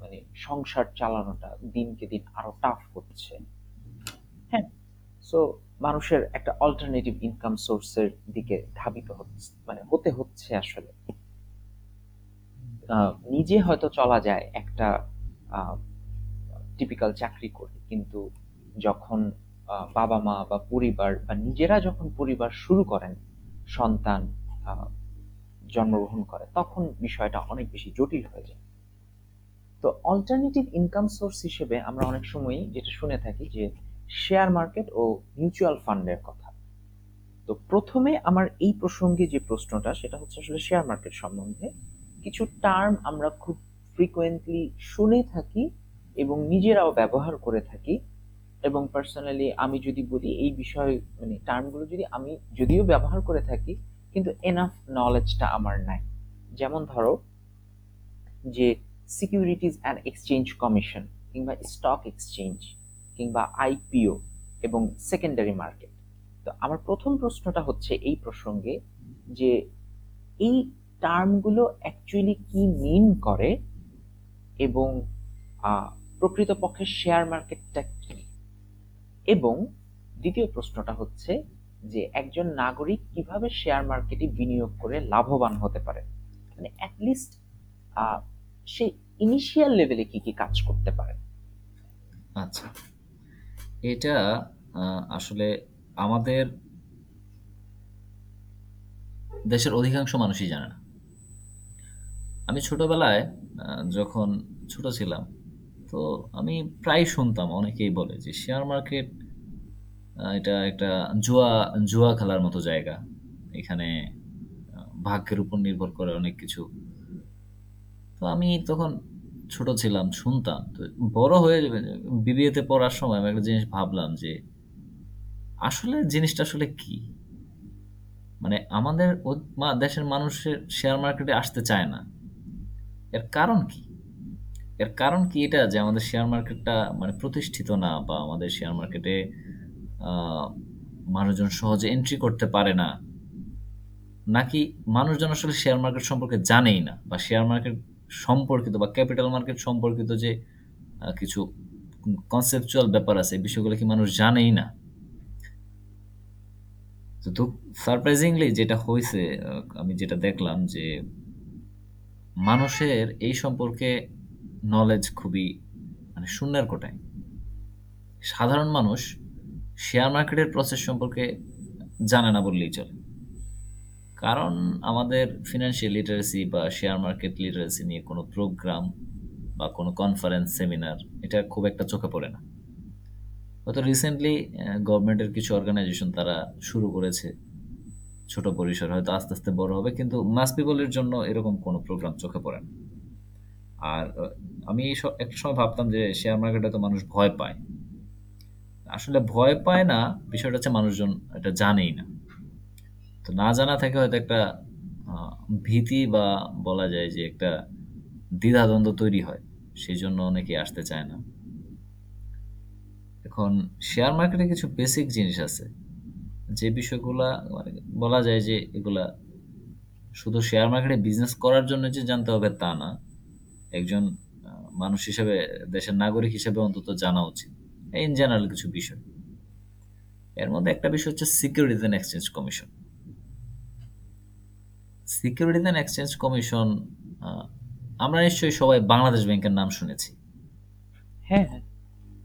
মানে সংসার চালানোটা দিনকে দিন আরও টাফ হচ্ছে হ্যাঁ সো মানুষের একটা অল্টারনেটিভ ইনকাম সোর্সের দিকে ধাবিত হচ্ছে মানে হতে হচ্ছে আসলে। নিজে হয়তো চলা যায় একটা টিপিক্যাল চাকরি করে, কিন্তু যখন বাবা মা বা পরিবার বা নিজেরা যখন পরিবার শুরু করেন, সন্তান জন্মগ্রহণ করে, তখন বিষয়টা অনেক বেশি জটিল হয়ে যায়। তো অল্টারনেটিভ ইনকাম সোর্স হিসেবে আমরা অনেক সময়ই যেটা শুনে থাকি যে শেয়ার মার্কেট ও মিউচুয়াল ফান্ডের কথা। তো প্রথমে আমার এই প্রসঙ্গে যে প্রশ্নটা, সেটা হচ্ছে আসলে শেয়ার মার্কেট সম্বন্ধে। কিছু টার্ম আমরা খুব ফ্রিকোয়েন্টলি শুনে থাকি এবং নিজেরাও ব্যবহার করে থাকি। এবং পার্সোনালি আমি যদি বলি এই বিষয় মানে টার্মগুলো যদি আমি যদিও ব্যবহার করে থাকি, কিন্তু এনাফ নলেজটা আমার নাই। যেমন ধরো যে সিকিউরিটিজ অ্যান্ড এক্সচেঞ্জ কমিশন কিংবা স্টক এক্সচেঞ্জ কিংবা আইপিও এবং সেকেন্ডারি মার্কেট তো আমার প্রথম প্রশ্নটা হচ্ছে এই প্রসঙ্গে যে এই টার্মগুলো অ্যাকচুয়ালি কি মিন করে এবং প্রকৃতপক্ষে শেয়ার মার্কেটটা কি? এবং দ্বিতীয় প্রশ্নটা হচ্ছে যে একজন নাগরিক কীভাবে শেয়ার মার্কেটে বিনিয়োগ করে লাভবান হতে পারে? মানে অ্যাটলিস্ট সে ইনিশিয়াল লেভেলে কি কি কাজ করতে পারে? আচ্ছা। এটা আসলে আমাদের দেশের অধিকাংশ মানুষই জানে না। আমি ছোটবেলায় যখন ছোট ছিলাম, তো আমি প্রায় শুনতাম, অনেকেই বলে যে শেয়ার মার্কেট এটা একটা জুয়া জুয়া খেলার মতো জায়গা। এখানে ভাগ্যের উপর নির্ভর করে অনেক কিছু। তো আমি তখন ছোট ছিলাম, শুনতাম। তো বড় হয়ে বিবিএতে পড়ার সময় আমি একটা জিনিস ভাবলাম যে, আসলে জিনিসটা আসলে কি? মানে আমাদের দেশের মানুষের শেয়ার মার্কেটে আসতে চায় না। এর কারণ কি? এর কারণ কি এটা যে আমাদের শেয়ার মার্কেটটা মানে প্রতিষ্ঠিত না বা আমাদের শেয়ার মার্কেটে মানুষজন সহজে এন্ট্রি করতে পারে না। নাকি মানুষজন আসলে শেয়ার মার্কেট সম্পর্কে জানেই না বা শেয়ার মার্কেট সম্পর্কিত বা ক্যাপিটাল মার্কেট সম্পর্কিত যে কিছু কনসেপচুয়াল ব্যাপার আছে, এই বিষয়গুলো কি মানুষ জানেই না? তো সারপ্রাইজিংলি যেটা হয়েছে আমি যেটা দেখলাম যে, মানুষের এই সম্পর্কে নলেজ খুবই মানে শূন্যের কোটায়। সাধারণ মানুষ শেয়ার মার্কেটের প্রসেস সম্পর্কে জানে না বললেই চলে। কারণ আমাদের ফিনান্সিয়াল লিটারেসি বা শেয়ার মার্কেট লিটারেসি নিয়ে কোনো প্রোগ্রাম বা কোনো কনফারেন্স সেমিনার এটা খুব একটা চোখে পড়ে না। হয়তো রিসেন্টলি গভর্নমেন্টের কিছু অর্গানাইজেশন তারা শুরু করেছে, ছোট পরিসর, হয়তো আস্তে আস্তে বড় হবে, কিন্তু মাস পিপলের জন্য এরকম কোনো প্রোগ্রাম চোখে পড়ে না। আর আমি একটা সময় ভাবতাম যে শেয়ার মার্কেটে তো মানুষ ভয় পায়। আসলে ভয় পায় না, বিষয়টা হচ্ছে মানুষজন এটা জানেই না। তো না জানা থেকে হয়তো একটা ভীতি বা বলা যায় যে একটা দ্বিধাদ্বন্দ্ব তৈরি হয় সেই জন্য অনেকে আসতে চায় না। এখন শেয়ার মার্কেটে কিছু বেসিক জিনিস আছে, যে বিষয়গুলা মানে বলা যায় যে এগুলা শুধু শেয়ার মার্কেটে বিজনেস করার জন্য যে জানতে হবে তা না, একজন মানুষ হিসেবে, দেশের নাগরিক হিসেবে অন্তত জানা উচিত ইন জেনারেল কিছু বিষয়। এর মধ্যে একটা বিষয় হচ্ছে securities and exchange commission securities and exchange commission আমরা নিশ্চয়ই সবাই বাংলাদেশ ব্যাংকের নাম শুনেছি। হ্যাঁ হ্যাঁ।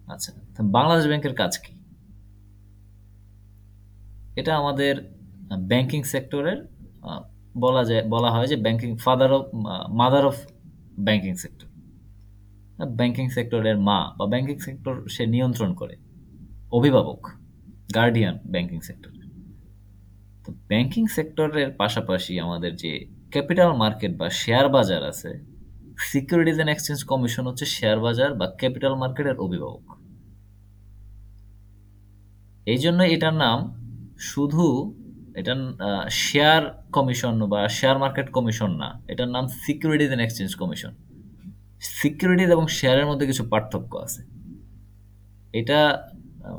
আচ্ছা বাংলাদেশ ব্যাংকের কাজ কি? এটা আমাদের ব্যাংকিং সেক্টরের বলা যায় বলা হয় যে banking father of mother of banking sector banking সেক্টরের মা বা ব্যাংকিং সেক্টর সে নিয়ন্ত্রণ করে অভিভাবক গার্ডিয়ান ব্যাংকিং সেক্টর ব্যাংকিং সেক্টরের পাশাপাশি আমাদের যে ক্যাপিটাল মার্কেট বা শেয়ার বাজার আছে সিকিউরিটিজ অ্যান্ড এক্সচেঞ্জ কমিশন হচ্ছে শেয়ার বাজার বা ক্যাপিটাল মার্কেটের অভিভাবক। এই জন্য এটার নাম শুধু এটা শেয়ার কমিশন বা শেয়ার মার্কেট কমিশন না, এটার নাম securities and exchange commission securities এবং শেয়ারের মধ্যে কিছু পার্থক্য আছে। এটা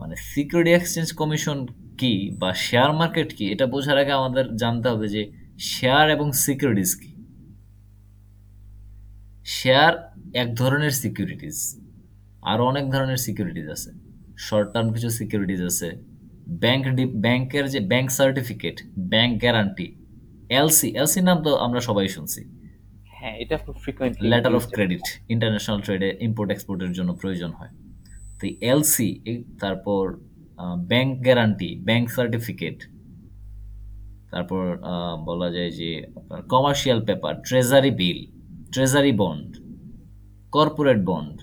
মানে সিকিউরিটি এক্সচেঞ্জ কমিশন কি বা শেয়ার মার্কেট কি এটা বোঝার আগে আমাদের জানতে হবে যে শেয়ার এবং সিকিউরিটিজ কি। শেয়ার এক ধরনের সিকিউরিটিজ আরও অনেক ধরনের সিকিউরিটিজ আছে। শর্ট টার্ম কিছু সিকিউরিটিজ আছে। ব্যাংক ব্যাংকের যে bank certificate bank guarantee LC LC নাম তো আমরা সবাই শুনছি। হ্যাঁ এটা খুব frequently letter of credit international ট্রেডে ইম্পোর্ট এক্সপোর্টের জন্য প্রয়োজন হয়। তো এলসি তারপর ব্যাংক গ্যারান্টি ব্যাংক সার্টিফিকেট তারপর বলা যায় যে আপনার commercial paper treasury bill treasury bond corporate bond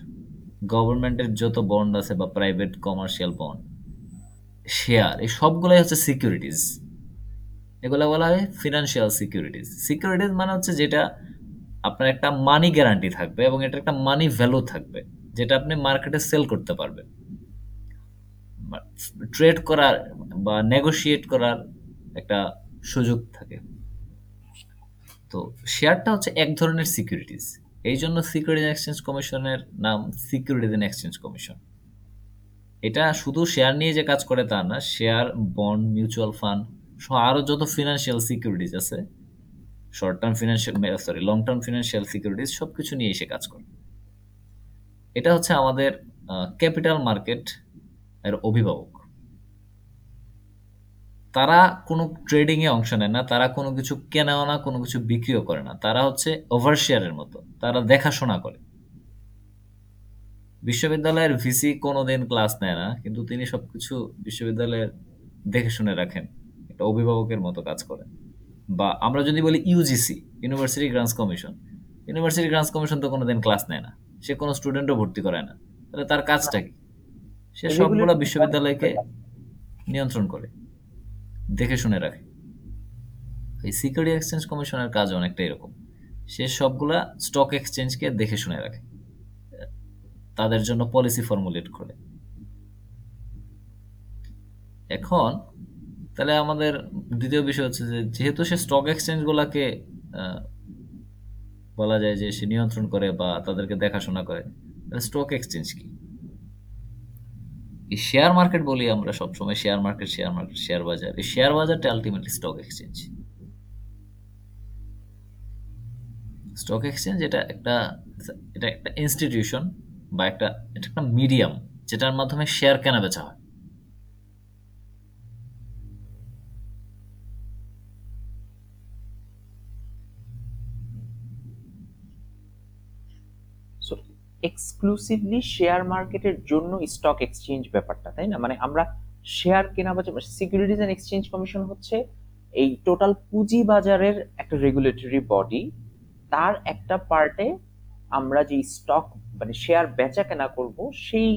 গভর্নমেন্টের যত বন্ড আছে বা প্রাইভেট কমার্শিয়াল বন্ড শেয়ার এই সবগুলাই হচ্ছে সিকিউরিটিজ এগুলো বলা হয় ফিনান্সিয়াল সিকিউরিটিজ সিকিউরিটিজ মানে হচ্ছে যেটা আপনার একটা মানি গ্যারান্টি থাকবে এবং এটা একটা মানি ভ্যালু থাকবে, যেটা আপনি মার্কেটে সেল করতে পারবেন। ট্রেড করার বা নেগোশিয়েট করার একটা সুযোগ থাকে। তো শেয়ারটা হচ্ছে এক ধরনের সিকিউরিটিজ এই জন্য সিকিউরিটি এক্সচেঞ্জ কমিশনের নাম সিকিউরিটিজ অ্যান্ড এক্সচেঞ্জ কমিশন এটা শুধু শেয়ার নিয়ে যে কাজ করে তা না শেয়ার বন্ড মিউচুয়াল ফান্ড সহ আরও যত ফিনান্সিয়াল সিকিউরিটিজ আছে short term financial sorry long term financial securities সব কিছু নিয়ে এসে কাজ করে। এটা হচ্ছে আমাদের ক্যাপিটাল মার্কেট এর অভিভাবক। তারা কোনো ট্রেডিংয়ে অংশ নেয় না, তারা কোনো কিছু কেনাও না, কোনো কিছু বিক্রিও করে না। তারা হচ্ছে ওভারশেয়ারের মতো, তারা দেখাশোনা করে। বিশ্ববিদ্যালয়ের ভিসি কোনোদিন ক্লাস নেয় না, কিন্তু তিনি সবকিছু বিশ্ববিদ্যালয়ের দেখে শুনে রাখেন। একটা অভিভাবকের মতো কাজ করেন বা আমরা যদি বলি UGC university grants commission university grants commission তো কোনোদিন ক্লাস নেয় না। সে কোনো স্টুডেন্টও ভর্তি করায় না। তাহলে তার কাজটা কি? সে সবগুলো বিশ্ববিদ্যালয়কে নিয়ন্ত্রণ করে। দেখে শুনে রাখে। এই সিকিউরিটি এক্সচেঞ্জ কমিশনের কাজ অনেকটা এরকম। সে সবগুলা স্টক এক্সচেঞ্জকে দেখে শুনে রাখে। তাদের জন্য পলিসি ফর্মুলেট করে। এখন তাহলে আমাদের দ্বিতীয় বিষয় হচ্ছে যে যেহেতু সে স্টক এক্সচেঞ্জগুলোকে বলা যায় যে সে নিয়ন্ত্রণ করে বা তাদেরকে দেখাশোনা করে তাহলে স্টক এক্সচেঞ্জ কি? এই শেয়ার মার্কেট বলি আমরা সবসময় share market share market share বাজার। এই শেয়ার বাজারটা ultimately stock exchange stock exchange এটা একটা এটা একটা ইনস্টিটিউশন বা একটা, এটা একটা মিডিয়াম যেটার মাধ্যমে শেয়ার কেনা বেচা হয়। এক্সক্লুসিভলি শেয়ার মার্কেটের জন্য স্টক এক্সচেঞ্জ ব্যাপারটা, তাই না? মানে আমরা শেয়ার কেনা বেচা সিকিউরিটিজ অ্যান্ড এক্সচেঞ্জ কমিশন হচ্ছে এই টোটাল পুঁজি বাজারের একটা রেগুলেটরি বডি তার একটা পার্টে আমরা যে স্টক মানে শেয়ার বেচা কেনা করব, সেই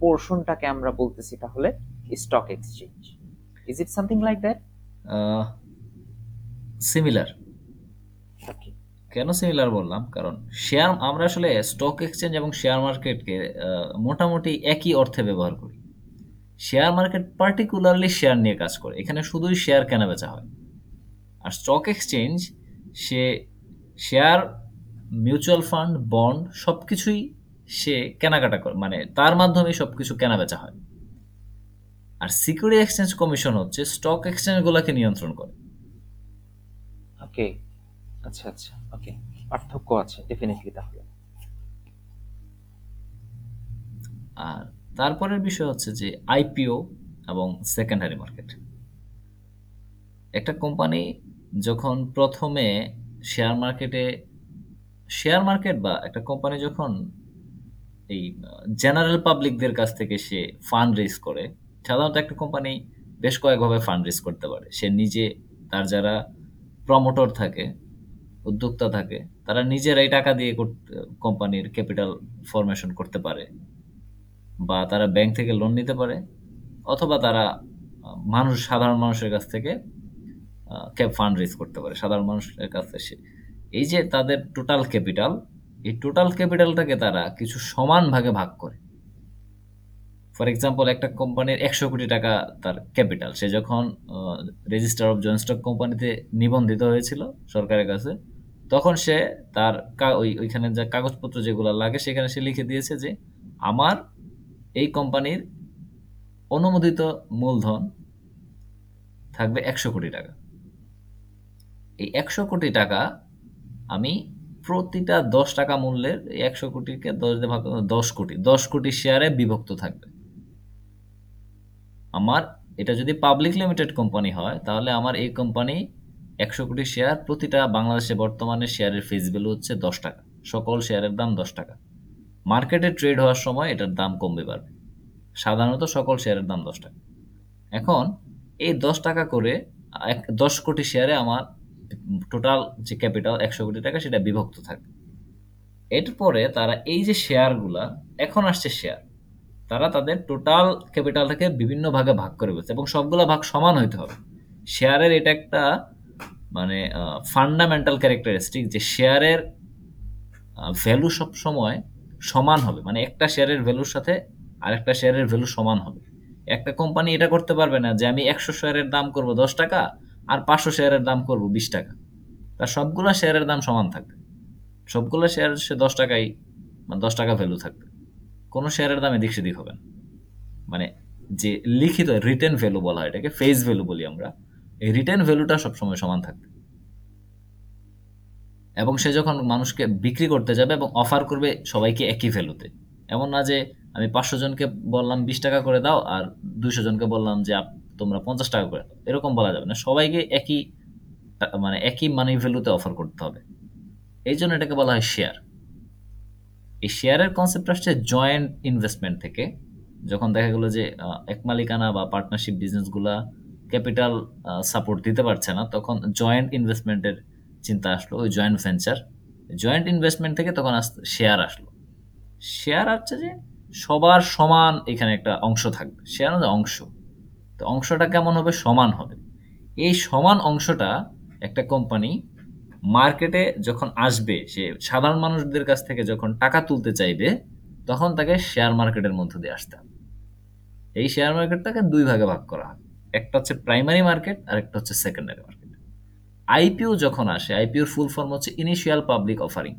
পোর্শনটাকে আমরা বলতেছি তাহলে stock exchange is it something like that similar কেন সিমিলার বললাম? কারণ শেয়ার আমরা আসলে স্টক এক্সচেঞ্জ এবং শেয়ার মার্কেটকে মোটামুটি একই অর্থে ব্যবহার করি। শেয়ার মার্কেট পার্টিকুলারলি শেয়ার নিয়ে কাজ করে। এখানে শুধুই শেয়ার কেনা বেচা হয়। আর স্টক এক্সচেঞ্জ সে শেয়ার মিউচুয়াল ফান্ড বন্ড সব কিছুই সে কেনাকাটা করে। মানে তার মাধ্যমে সব কিছু কেনা বেচা হয়। আর সিকিউরিটি এক্সচেঞ্জ কমিশন হচ্ছে স্টক এক্সচেঞ্জগুলোকে নিয়ন্ত্রণ করে। ওকে আচ্ছা আচ্ছা ওকে পার্থক্য আছে ডেফিনেটলি তাহলে। আর তারপরের বিষয় হচ্ছে যে আইপিও এবং সেকেন্ডারি মার্কেট একটা কোম্পানি যখন প্রথমে শেয়ার মার্কেটে শেয়ার মার্কেট বা একটা কোম্পানি যখন এই জেনারেল পাবলিকদের কাছ থেকে সে ফান্ড রেজ করে, সাধারণত একটা কোম্পানি বেশ কয়েকভাবে ফান্ড রেজ করতে পারে। সে নিজে, তার যারা প্রমোটর থাকে উদ্যোক্তা থাকে, তারা নিজেরাই টাকা দিয়ে কোম্পানির ক্যাপিটাল ফরমেশন করতে পারে বা তারা ব্যাংক থেকে লোন নিতে পারে অথবা তারা, মানুষ, সাধারণ মানুষের কাছ থেকে ক্যাপ ফান্ড রেজ করতে পারে। সাধারণ মানুষের কাছে সে, এই যে তাদের টোটাল ক্যাপিটাল, এই টোটাল ক্যাপিটালটাকে তারা কিছু সমান ভাগে ভাগ করে। ফর এক্সাম্পল একটা কোম্পানির একশো কোটি টাকা তার ক্যাপিটাল সে যখন রেজিস্টার অফ জয়েন্ট স্টক কোম্পানিতে নিবন্ধিত হয়েছিল সরকারের কাছে, তখন সে তার ওই, ওইখানে যা কাগজপত্র যেগুলো লাগে, সেখানে সে লিখে দিয়েছে যে, আমার এই কোম্পানির অনুমোদিত মূলধন থাকবে একশো কোটি টাকা। এই একশো কোটি টাকা আমি প্রতিটা দশ টাকা মূল্যের একশো কোটিকে দশ দিয়ে ভাগ দশ কোটি দশ কোটি শেয়ারে বিভক্ত থাকবে। আমার, এটা যদি পাবলিক লিমিটেড কোম্পানি হয়, তাহলে আমার এই কোম্পানি একশো কোটি শেয়ার প্রতিটা বাংলাদেশে বর্তমানে শেয়ারের ফেস ভ্যালু হচ্ছে দশ টাকা। সকল শেয়ারের দাম দশ টাকা। মার্কেটে ট্রেড হওয়ার সময় এটার দাম কমবে বাড়বে। সাধারণত সকল শেয়ারের দাম দশ টাকা। এখন এই দশ টাকা করে এক, দশ কোটি শেয়ারে আমার টোটাল যে ক্যাপিটাল একশো কোটি টাকা, সেটা বিভক্ত থাকবে এরপরে তারা এই যে শেয়ারগুলা এখন আসছে শেয়ার তারা তাদের টোটাল ক্যাপিটালটাকে বিভিন্ন ভাগে ভাগ করে বলছে এবং সবগুলো ভাগ সমান হইতে হবে। শেয়ারের এটা একটা মানে ফান্ডামেন্টাল ক্যারেক্টারিস্টিক যে শেয়ারের ভ্যালু সব সময় সমান হবে। মানে একটা শেয়ারের ভ্যালুর সাথে আরেকটা শেয়ারের ভ্যালু সমান হবে। একটা কোম্পানি এটা করতে পারবে না যে, আমি একশো শেয়ারের দাম করব দশ টাকা আর পাঁচশো শেয়ারের দাম করব বিশ টাকা। তার সবগুলা শেয়ারের দাম সমান থাকবে। সবগুলো শেয়ার সে দশ টাকাই মানে দশ টাকা ভ্যালু থাকবে। কোনো শেয়ারের দাম এদিক সেদিক হবে না। মানে যে লিখিত রিটেন ভ্যালু বলা হয় এটাকে ফেস ভ্যালু বলি আমরা, এই রিটেন ভ্যালুটা সবসময় সমান থাকবে। এবং সে যখন মানুষকে বিক্রি করতে যাবে এবং অফার করবে সবাইকে একই ভ্যালুতে। এমন না যে আমি পাঁচশো জনকে বললাম বিশ টাকা করে দাও আর দুইশো জনকে বললাম যে তোমরা পঞ্চাশ টাকা করে দাও। এরকম বলা যাবে না। সবাইকে একই মানে একই মানি ভ্যালুতে অফার করতে হবে। এই জন্য এটাকে বলা হয় শেয়ার এই শেয়ারের কনসেপ্ট আসছে জয়েন্ট ইনভেস্টমেন্ট থেকে। যখন দেখা গেলো যে এক মালিকানা বা পার্টনারশিপ বিজনেসগুলা ক্যাপিটাল সাপোর্ট দিতে পারছে না, তখন জয়েন্ট ইনভেস্টমেন্টের চিন্তা আসলো, ওই জয়েন্ট ভেঞ্চার জয়েন্ট ইনভেস্টমেন্ট থেকে তখন শেয়ার আসলো। শেয়ার আসছে যে, সবার সমান এখানে একটা অংশ থাকবে। শেয়ার হচ্ছে অংশ। তো অংশটা কেমন হবে? সমান হবে। এই সমান অংশটা একটা কোম্পানি মার্কেটে যখন আসবে, সে সাধারণ মানুষদের কাছ থেকে যখন টাকা তুলতে চাইবে, তখন তাকে শেয়ার মার্কেটের মধ্য দিয়ে আসতে হবে। এই শেয়ার মার্কেটটাকে দুই ভাগে ভাগ করা হয়। একটা হচ্ছে প্রাইমারি মার্কেট আর একটা হচ্ছে সেকেন্ডারি মার্কেট আইপিও যখন আসে আইপিওর ফুল ফর্ম হচ্ছে ইনিশিয়াল পাবলিক অফারিং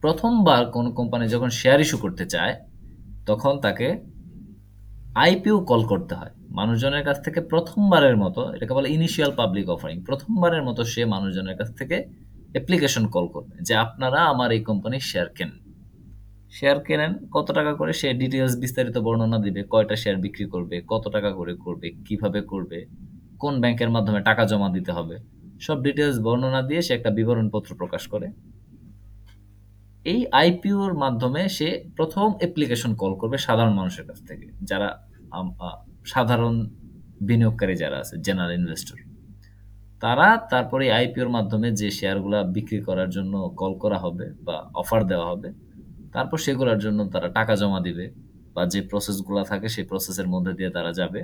প্রথমবার কোন কোম্পানি যখন শেয়ার ইস্যু করতে চায়, তখন তাকে আইপিও কল করতে হয়। মানুষজনের কাছ থেকে প্রথমবারের মতো, এটাকে বলে ইনিশিয়াল পাবলিক অফারিং প্রথমবারের মতো সে মানুষজনের কাছ থেকে অ্যাপ্লিকেশন কল করবে যে আপনারা আমার এই কোম্পানির শেয়ার কেনেন। শেয়ার কেনেন, কত টাকা করে সে ডিটেলস বিস্তারিত বর্ণনা দিবে, কয়টা শেয়ার বিক্রি করবে, কত টাকা করে করবে, কীভাবে করবে, কোন ব্যাংকের মাধ্যমে টাকা জমা দিতে হবে, সব ডিটেলস বর্ণনা দিয়ে সে একটা বিবরণপত্র প্রকাশ করে। এই আইপিওর মাধ্যমে সে প্রথম অ্যাপ্লিকেশন কল করবে সাধারণ মানুষের কাছ থেকে, যারা সাধারণ বিনিয়োগকারী যারা আছে জেনারেল ইনভেস্টর তারা তারপরে আইপিওর মাধ্যমে যে শেয়ারগুলা বিক্রি করার জন্য কল করা হবে বা অফার দেওয়া হবে, তারপর সেগুলোর জন্য তারা টাকা জমা দিবে বা যে প্রসেসগুলো থাকে সেই প্রসেসের মধ্যে দিয়ে তারা যাবে।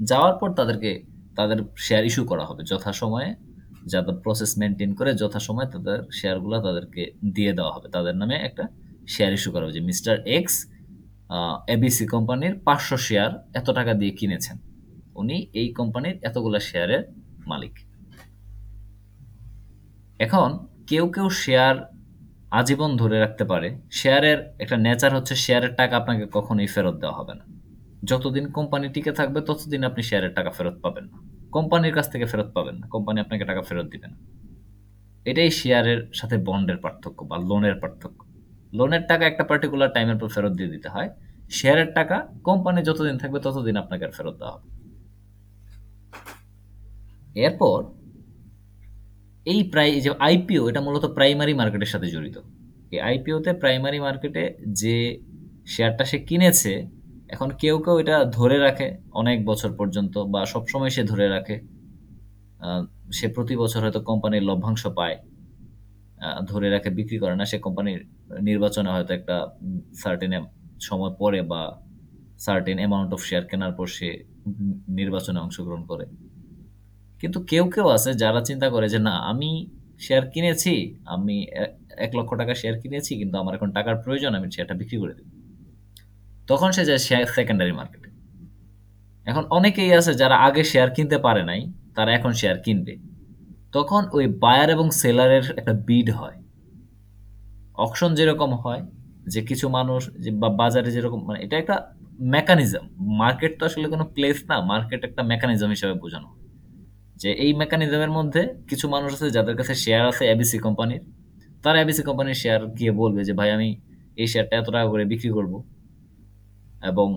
যাওয়ার পর তাদেরকে, তাদের শেয়ার ইস্যু করা হবে যথাসময়ে যাদের প্রসেস মেনটেন করে যথাসময়ে তাদের শেয়ারগুলো তাদেরকে দিয়ে দেওয়া হবে। তাদের নামে একটা শেয়ার ইস্যু করা হবে যে, মিস্টার এক্স এবিসি কোম্পানির পাঁচশো শেয়ার এত টাকা দিয়ে কিনেছেন। উনি এই কোম্পানির এতগুলো শেয়ারের মালিক। এখন কেউ কেউ শেয়ার আজীবন ধরে রাখতে পারে। শেয়ারের একটা নেচার হচ্ছে শেয়ারের টাকা আপনাকে কখনোই ফেরত দেওয়া হবে না। যতদিন কোম্পানি টিকে থাকবে, ততদিন আপনি শেয়ারের টাকা ফেরত পাবেন না। কোম্পানির কাছ থেকে ফেরত পাবেন না। কোম্পানি আপনাকে টাকা ফেরত দিবে না। এটাই শেয়ারের সাথে বন্ডের পার্থক্য বা লোনের পার্থক্য। লোনের টাকা একটা পার্টিকুলার টাইমের পর ফেরত দিয়ে দিতে হয়। শেয়ারের টাকা কোম্পানি যতদিন থাকবে ততদিন আপনাকে আর ফেরত দেওয়া হবে এরপর এই প্রাই যে আইপিও এটা মূলত প্রাইমারি মার্কেটের সাথে জড়িত। এই আইপিওতে প্রাইমারি মার্কেটে যে শেয়ারটা সে কিনেছে এখন কেউ কেউ এটা ধরে রাখে অনেক বছর পর্যন্ত বা সবসময় সে ধরে রাখে। সে প্রতি বছর হয়তো কোম্পানির লভ্যাংশ পায়। ধরে রাখে, বিক্রি করে না। সে কোম্পানির নির্বাচনে হয়তো একটা সার্টেন সময় পরে বা সার্টেন অ্যামাউন্ট অফ শেয়ার কেনার পর সে নির্বাচনে অংশগ্রহণ করে। কিন্তু কেউ কেউ আছে যারা চিন্তা করে যে, না, আমি শেয়ার কিনেছি। আমি এক লক্ষ টাকা শেয়ার কিনেছি, কিন্তু আমার এখন টাকার প্রয়োজন, আমি শেয়ারটা বিক্রি করে দেব। তখন সে যায় শেয়ার সেকেন্ডারি মার্কেটে এখন অনেকেই আছে যারা আগে শেয়ার কিনতে পারে নাই, তারা এখন শেয়ার কিনবে। তখন ওই বায়ার এবং সেলারের একটা বিড হয়। অকশন যেরকম হয়, যে কিছু মানুষ, যে বা বাজারে যেরকম মানে এটা একটা মেকানিজম মার্কেট তো আসলে কোনো প্লেস না মার্কেট একটা মেকানিজম হিসেবে বোঝানো যে এই মেকানিজমের মধ্যে কিছু মানুষ আছে যাদের কাছে শেয়ার আছে এবিসি কোম্পানির তারা এবিসি কোম্পানির শেয়ার গিয়ে বলবে যে, ভাই, আমি এই শেয়ারটা এত টাকা করে বিক্রি করব। এবং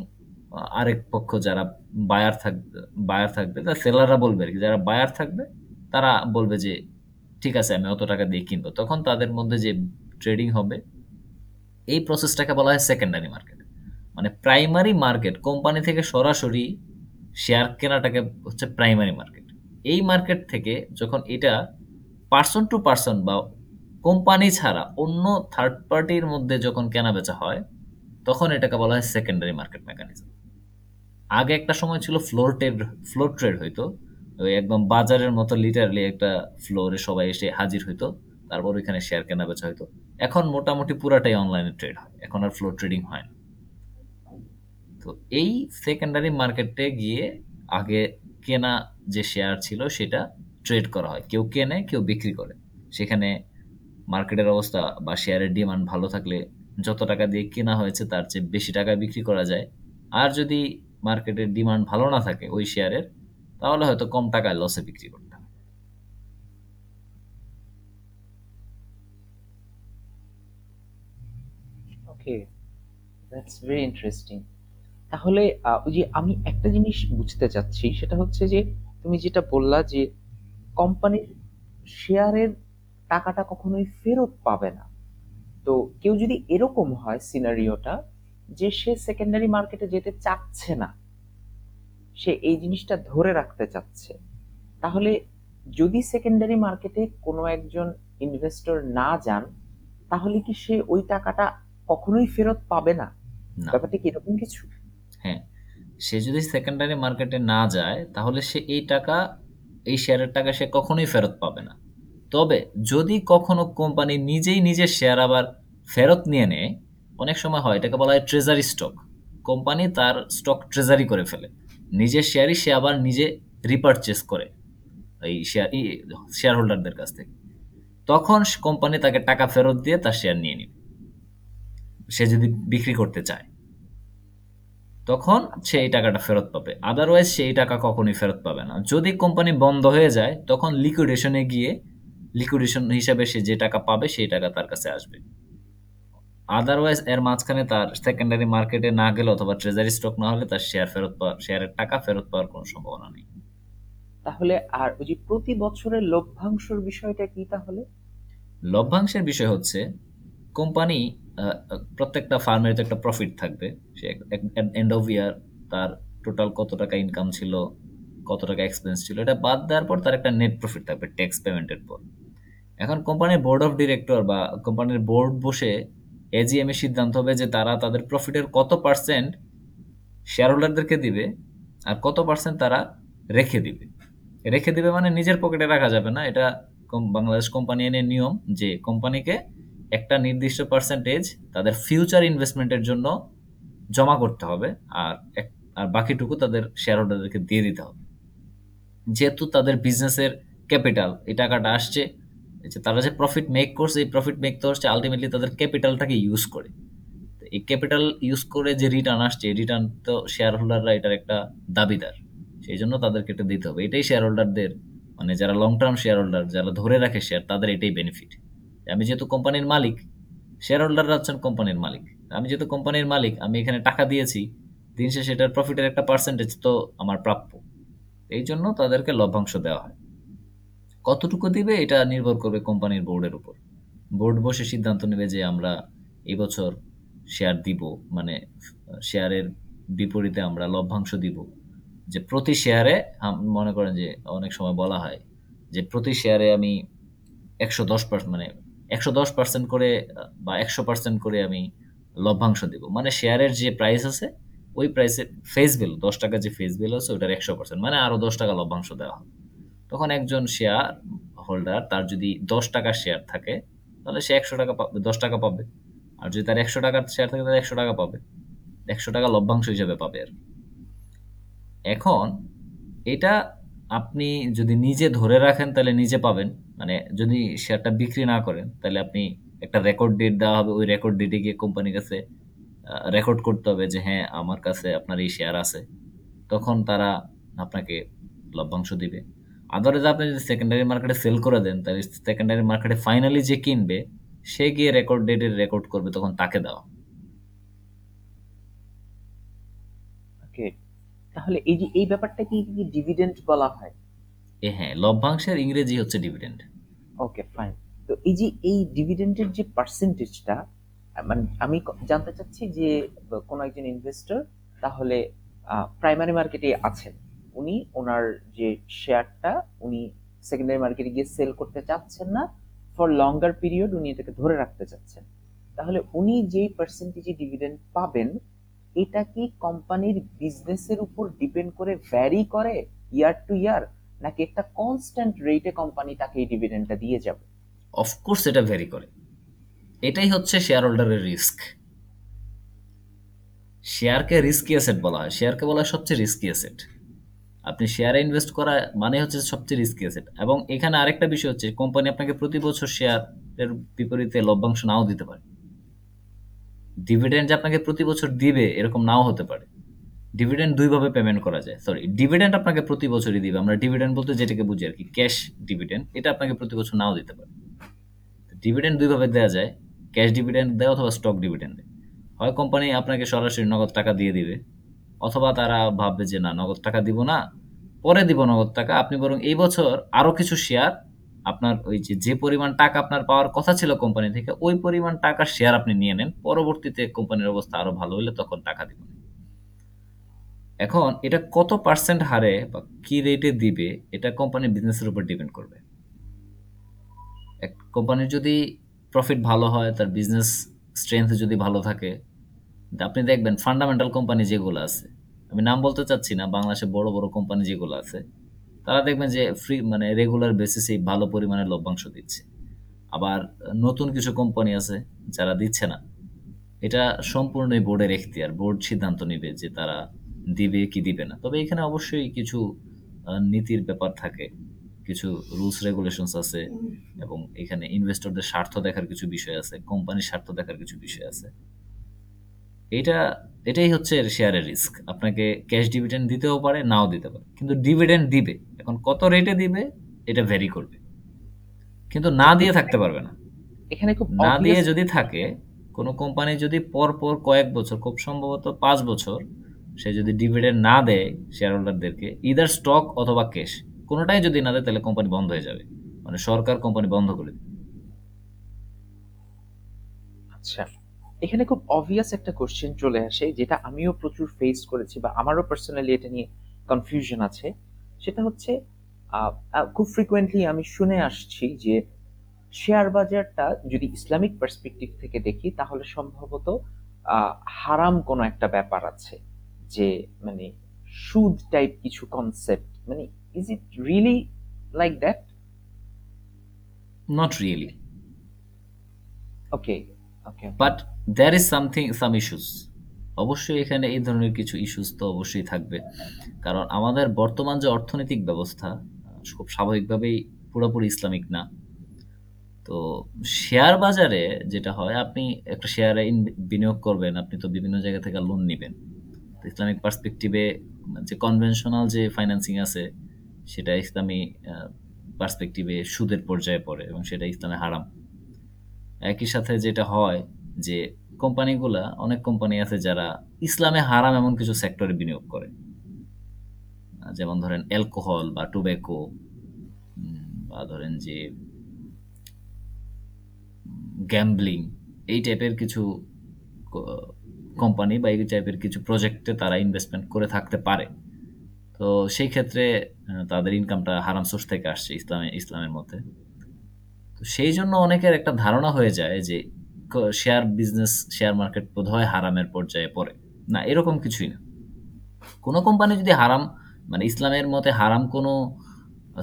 আরেক পক্ষ যারা বায়ার থাকবে বায়ার থাকবে তারা সেলাররা বলবে আর কি। যারা বায়ার থাকবে, তারা বলবে যে, ঠিক আছে, আমি অত টাকা দিয়ে কিনবো। তখন তাদের মধ্যে যে ট্রেডিং হবে, এই প্রসেসটাকে বলা হয় সেকেন্ডারি মার্কেট মানে প্রাইমারি মার্কেট কোম্পানি থেকে সরাসরি শেয়ার কেনাটাকে হচ্ছে প্রাইমারি মার্কেট এই মার্কেট থেকে যখন এটা পার্সন টু পার্সন বা কোম্পানি ছাড়া অন্য থার্ড পার্টির মধ্যে যখন কেনা বেচা হয় তখন এটাকে বলা হয় সেকেন্ডারি মার্কেট মেকানিজম আগে একটা সময় ছিল ফ্লোর ট্রেড ফ্লোর ট্রেড হইতো। ওই একদম বাজারের মতো লিটারলি একটা ফ্লোরে সবাই এসে হাজির হইতো। তারপর ওইখানে শেয়ার কেনা বেচা হইতো। এখন মোটামুটি পুরাটাই অনলাইনে ট্রেড হয়। এখন আর ফ্লোর ট্রেডিং হয় না। তো এই সেকেন্ডারি মার্কেটে গিয়ে আগে কেনা যে শেয়ার ছিল সেটা ট্রেড করা হয়। কেউ কেনে, কেউ বিক্রি করে। সেখানে মার্কেটের অবস্থা বা শেয়ারের ডিমান্ড ভালো থাকলে যত টাকা দিয়ে কেনা হয়েছে তার চেয়ে বেশি টাকা বিক্রি করা যায়। আর যদি মার্কেটের ডিমান্ড ভালো না থাকে ওই শেয়ারের তাহলে হয়তো কম টাকায় লসে বিক্রি করতে ওকে দ্যাটস ভেরি ইন্টারেস্টিং তাহলে আহ, ওই যে আমি একটা জিনিস বুঝতে চাচ্ছি সেটা হচ্ছে যে তুমি যেটা বললা যে কোম্পানির শেয়ারের টাকাটা কখনোই ফেরত পাবে না। তো কেউ যদি এরকম হয় সিনারিওটা যে সে সেকেন্ডারি মার্কেটে যেতে চাচ্ছে না সে এই জিনিসটা ধরে রাখতে চাচ্ছে তাহলে যদি সেকেন্ডারি মার্কেটে কোনো একজন ইনভেস্টর না যান তাহলে কি সে ওই টাকাটা কখনোই ফেরত পাবে না? ব্যাপারটা কি এরকম কিছু? হ্যাঁ সে যদি সেকেন্ডারি মার্কেটে না যায় তাহলে সে এই টাকা এই শেয়ারের টাকা সে কখনোই ফেরত পাবে না। তবে যদি কখনো কোম্পানি নিজেই নিজের শেয়ার আবার ফেরত নিয়ে নেয়, অনেক সময় হয়, এটাকে বলা হয় ট্রেজারি স্টক কোম্পানি তার স্টক ট্রেজারি করে ফেলে। নিজের শেয়ারই সে আবার নিজে রিপারচেস করে এই শেয়ার শেয়ার হোল্ডারদের কাছ থেকে। তখন কোম্পানি তাকে টাকা ফেরত দিয়ে তার শেয়ার নিয়ে নিবে। সে যদি বিক্রি করতে চায়, তখন সে এই টাকাটা ফেরত পাবে। আদারওয়াইজ সে এই টাকা কখনোই ফেরত পাবে না। যদি কোম্পানি বন্ধ হয়ে যায়, তখন লিকুইডেশনে গিয়ে লিকুইডেশন হিসাবে সে যে টাকা পাবে সেই টাকা তার কাছে আসবে। আদারওয়াইজ এর মাঝখানে তার সেকেন্ডারি মার্কেটে না গেলে অথবা ট্রেজারি স্টক না হলে তার শেয়ার ফেরত পাওয়ার শেয়ারের টাকা ফেরত পাওয়ার কোনো সম্ভাবনা নেই। তাহলে আর ওই যে প্রতি বছরের লভ্যাংশের বিষয়টা কি তাহলে? লভ্যাংশের বিষয় হচ্ছে কোম্পানি প্রত্যেকটা ফার্মের তো একটা প্রফিট থাকবে। সে এন্ড অফ ইয়ার তার টোটাল কত টাকা ইনকাম ছিল কত টাকা এক্সপেন্স ছিল এটা বাদ দেওয়ার পর তার একটা নেট প্রফিট থাকবে ট্যাক্স পেমেন্টের পর। এখন কোম্পানির বোর্ড অফ ডিরেক্টর বা কোম্পানির বোর্ড বসে এজিএম এর সিদ্ধান্ত হবে যে তারা তাদের প্রফিটের কত পার্সেন্ট শেয়ার হোল্ডারদেরকে দিবে আর কত পার্সেন্ট তারা রেখে দিবে। রেখে দিবে মানে নিজের পকেটে রাখা যাবে না। এটা বাংলাদেশ কোম্পানি এনে নিয়ম যে কোম্পানিকে একটা নির্দিষ্ট পার্সেন্টেজ তাদের ফিউচার ইনভেস্টমেন্টের জন্য জমা করতে হবে আর এক- আর বাকিটুকু তাদের শেয়ার হোল্ডারদেরকে দিয়ে দিতে হবে। যেহেতু তাদের বিজনেসের ক্যাপিটাল এই টাকাটা আসছে যে তারা যে প্রফিট মেক করছে, এই প্রফিট মেক তো হচ্ছে আলটিমেটলি তাদের ক্যাপিটালটাকে ইউজ করে। এই ক্যাপিটাল ইউজ করে যে রিটার্ন আসছে রিটার্ন তো শেয়ার হোল্ডাররা এটার একটা দাবিদার। সেই জন্য তাদেরকে এটা দিতে হবে। এটাই শেয়ার হোল্ডারদের মানে যারা লং টার্ম শেয়ার হোল্ডার যারা ধরে রাখে শেয়ার তাদের এটাই বেনিফিট আমি যেহেতু কোম্পানির মালিক শেয়ার হোল্ডাররা হচ্ছেন কোম্পানির মালিক। আমি যেহেতু কোম্পানির মালিক, আমি এখানে টাকা দিয়েছি, দিন শেষে এটার প্রফিটের একটা পার্সেন্টেজ তো আমার প্রাপ্য। এই জন্য তাদেরকে লভ্যাংশ দেওয়া হয়। কতটুকু দিবে এটা নির্ভর করবে কোম্পানির বোর্ডের উপর। বোর্ড বসে সিদ্ধান্ত নেবে যে আমরা এবছর শেয়ার দিব মানে শেয়ারের বিপরীতে আমরা লভ্যাংশ দিব। যে প্রতি শেয়ারে মনে করেন যে অনেক সময় বলা হয় যে প্রতি শেয়ারে আমি একশো দশ পার্সেন্ট মানে একশো দশ পার্সেন্ট করে, বা একশো পার্সেন্ট করে আমি লভ্যাংশ দিব। মানে শেয়ারের যে প্রাইস আছে, ওই প্রাইসে ফেস ভ্যালু দশ টাকা যে ফেস ভ্যালু আছে, ওটার একশো পার্সেন্ট মানে আরও দশ টাকা লভ্যাংশ দেওয়া হবে। তখন একজন শেয়ার হোল্ডার তার যদি দশ টাকার শেয়ার থাকে, তাহলে সে একশো টাকা পাবে দশ টাকা পাবে। আর যদি তার একশো টাকার শেয়ার থাকে, তাহলে একশো টাকা পাবে। একশো টাকা লভ্যাংশ হিসেবে পাবে আর এখন এটা আপনি যদি নিজে ধরে রাখেন, তাহলে নিজে পাবেন। মানে যদি শেয়ারটা বিক্রি না করেন, তাহলে আপনি একটা রেকর্ড ডেট দেওয়া হবে। ওই রেকর্ড ডেটে গিয়ে কোম্পানির কাছে রেকর্ড করতে হবে যে হ্যাঁ আমার কাছে আপনার এই শেয়ার আছে। তখন তারা আপনাকে লভ্যাংশ দিবে। আদারওয়াইজ আপনি যদি সেকেন্ডারি মার্কেটে সেল করে দেন তাহলে সেকেন্ডারি মার্কেটে ফাইনালি যে কিনবে সে গিয়ে রেকর্ড ডেটের রেকর্ড করবে তখন তাকে দেওয়া ওকে তাহলে এই যে এই ব্যাপারটা কি কি ডিভিডেন্ড বলা হয়? এ হ্যাঁ লভ্যাংশের ইংরেজি হচ্ছে ডিভিডেন্ড ওকে ফাইন তো এই যে এই ডিভিডেন্ডের যে পার্সেন্টেজটা মানে আমি জানতে চাচ্ছি যে কোনো একজন ইনভেস্টর তাহলে প্রাইমারি মার্কেটে আছেন। উনি ওনার যে শেয়ারটা, উনি সেকেন্ডারি মার্কেটে গিয়ে সেল করতে চাচ্ছেন না ফর লঙ্গার পিরিয়ড উনি এটাকে ধরে রাখতে চাচ্ছেন। তাহলে উনি যেই পার্সেন্টেজে ডিভিডেন্ড পাবেন, এটা কি কোম্পানির বিজনেসের উপর ডিপেন্ড করে ভ্যারি করে ইয়ার টু ইয়ার নাকি একটা কনস্ট্যান্ট রেটে কোম্পানি তাকে এই ডিভিডেন্ডটা দিয়ে যাবে? অফকোর্স এটা ভ্যারি করে। এটাই হচ্ছে শেয়ার হোল্ডারের রিস্ক শেয়ারকে রিস্কি অ্যাসেট বলা হয়। শেয়ারকে বলা হয় সবচেয়ে রিস্কি অ্যাসেট আপনি শেয়ারে ইনভেস্ট করা মানে হচ্ছে সবচেয়ে রিস্কি অ্যাসেট এবং এখানে আরেকটা বিষয় হচ্ছে কোম্পানি আপনাকে প্রতি বছর শেয়ারের বিপরীতে লভ্যাংশ নাও দিতে পারে। ডিভিডেন্ড যে আপনাকে প্রতি বছর দিবে, এরকম নাও হতে পারে। ডিভিডেন্ড দুইভাবে পেমেন্ট করা যায়। সরি ডিভিডেন্ড আপনাকে প্রতি বছরই দিবে। আমরা ডিভিডেন্ড বলতে যেটাকে বুঝি আর কি ক্যাশ ডিভিডেন্ড এটা আপনাকে প্রতি বছর নাও দিতে পারে। ডিভিডেন্ড দুইভাবে দেওয়া যায় ক্যাশ ডিভিডেন্ড দেয় অথবা স্টক ডিভিডেন্ড দেয়। হয় কোম্পানি আপনাকে সরাসরি নগদ টাকা দিয়ে দিবে অথবা তারা ভাববে যে, না, নগদ টাকা দিব না, পরে দিব নগদ টাকা। আপনি বরং এই বছর আরও কিছু শেয়ার আপনার ওই যে যে পরিমাণ টাকা আপনার পাওয়ার কথা ছিল কোম্পানি থেকে, ওই পরিমাণ টাকার শেয়ার আপনি নিয়ে নেন। পরবর্তীতে কোম্পানির অবস্থা আরও ভালো হলে তখন টাকা দিবেন। এখন এটা কত পার্সেন্ট হারে বা কি রেটে দিবে, এটা কোম্পানির বিজনেসের উপর ডিপেন্ড করবে। এক কোম্পানির যদি প্রফিট ভালো হয়, তার বিজনেস স্ট্রেংথ যদি ভালো থাকে আপনি দেখবেন ফান্ডামেন্টাল কোম্পানি যেগুলো আছে, আমি নাম বলতে চাচ্ছি না বাংলাদেশে বড় বড় কোম্পানি যেগুলো আছে, তারা দেখবেন যে ফ্রি মানে রেগুলার বেসিসে ভালো পরিমাণে লভ্যাংশ দিচ্ছে। আবার নতুন কিছু কোম্পানি আছে যারা দিচ্ছে না, এটা সম্পূর্ণই বোর্ডের এখতিয়ার বোর্ড সিদ্ধান্ত নেবে যে তারা দিবে কি দিবে না। তবে এখানে অবশ্যই কিছু নীতির ব্যাপার থাকে, কিছু রুলস রেগুলেশনস আছে এবং এখানে ইনভেস্টরদের স্বার্থ দেখার কিছু বিষয় আছে কোম্পানির স্বার্থ দেখার কিছু বিষয় আছে। এটা এটাই হচ্ছে শেয়ারের রিস্ক আপনাকে ক্যাশ ডিভিডেন্ড দিতেও পারে নাও দিতে পারে। কিন্তু ডিভিডেন্ড দিবে। এখন কত রেটে দিবে এটা ভ্যারি করবে। কিন্তু না দিয়ে থাকতে পারবে না। এখানে খুব না দিয়ে যদি থাকে কোনো কোম্পানি যদি পর পর কয়েক বছর খুব সম্ভবত পাঁচ বছর সে যদি ডিভিডেন্ড না দেয় শেয়ার হোল্ডারদেরকে ইদার স্টক অথবা ক্যাশ কোনোটাই যদি না দেয় তাহলে কোম্পানি বন্ধ হয়ে যাবে। মানে সরকার কোম্পানি বন্ধ করে দেবে। আচ্ছা। এখানে খুব অবভিয়াস একটা কোশ্চেন চলে আসে যেটা আমিও প্রচুর ফেস করেছি বা আমারও পার্সোনালি এটা নিয়ে কনফিউশন আছে। সেটা হচ্ছে খুব ফ্রিকোয়েন্টলি আমি শুনে আসছি যে শেয়ার বাজারটা যদি ইসলামিক পার্সপেক্টিভ থেকে দেখি তাহলে সম্ভবত হারাম কোনো একটা ব্যাপার আছে। যে মানে সুদ টাইপ কিছু কনসেপ্ট মানে is it really like that not really okay okay but there is something some issues অবশ্যই এখানে এই ধরনের কিছু ইস্যুস তো অবশ্যই থাকবে। কারণ আমাদের বর্তমান যে অর্থনৈতিক ব্যবস্থা, খুব স্বাভাবিকভাবেই পুরোপুরি ইসলামিক না। তো শেয়ার বাজারে যেটা হয়, আপনি একটা শেয়ারে বিনিয়োগ করবেন, আপনি তো বিভিন্ন জায়গা থেকে লোন নেবেন। তো ইসলামিক পার্সপেক্টিভে যে কনভেনশনাল যে ফাইন্যান্সিং আছে, সেটা ইসলামী পার্সপেক্টিভে সুদের পর্যায়ে পড়ে এবং সেটা ইসলামে হারাম। একই সাথে যেটা হয় যে কোম্পানিগুলা, অনেক কোম্পানি আছে যারা ইসলামে হারাম এমন কিছু সেক্টরে বিনিয়োগ করে। যেমন ধরেন অ্যালকোহল বা টোব্যাকো বা ধরেন যে গ্যাম্বলিং এই টাইপের কিছু কোম্পানি বা এই টাইপের কিছু প্রজেক্টে তারা ইনভেস্টমেন্ট করে থাকতে পারে। তো সেই ক্ষেত্রে তাদের ইনকামটা হারাম সোর্স থেকে আসছে ইসলামে, ইসলামের মধ্যে। তো সেই জন্য অনেকের একটা ধারণা হয়ে যায় যে শেয়ার বিজনেস শেয়ার মার্কেট বোধহয় হারামের পর্যায়ে পড়ে। না, এরকম কিছুই না। কোনো কোম্পানি যদি হারাম মানে ইসলামের মতে হারাম কোনো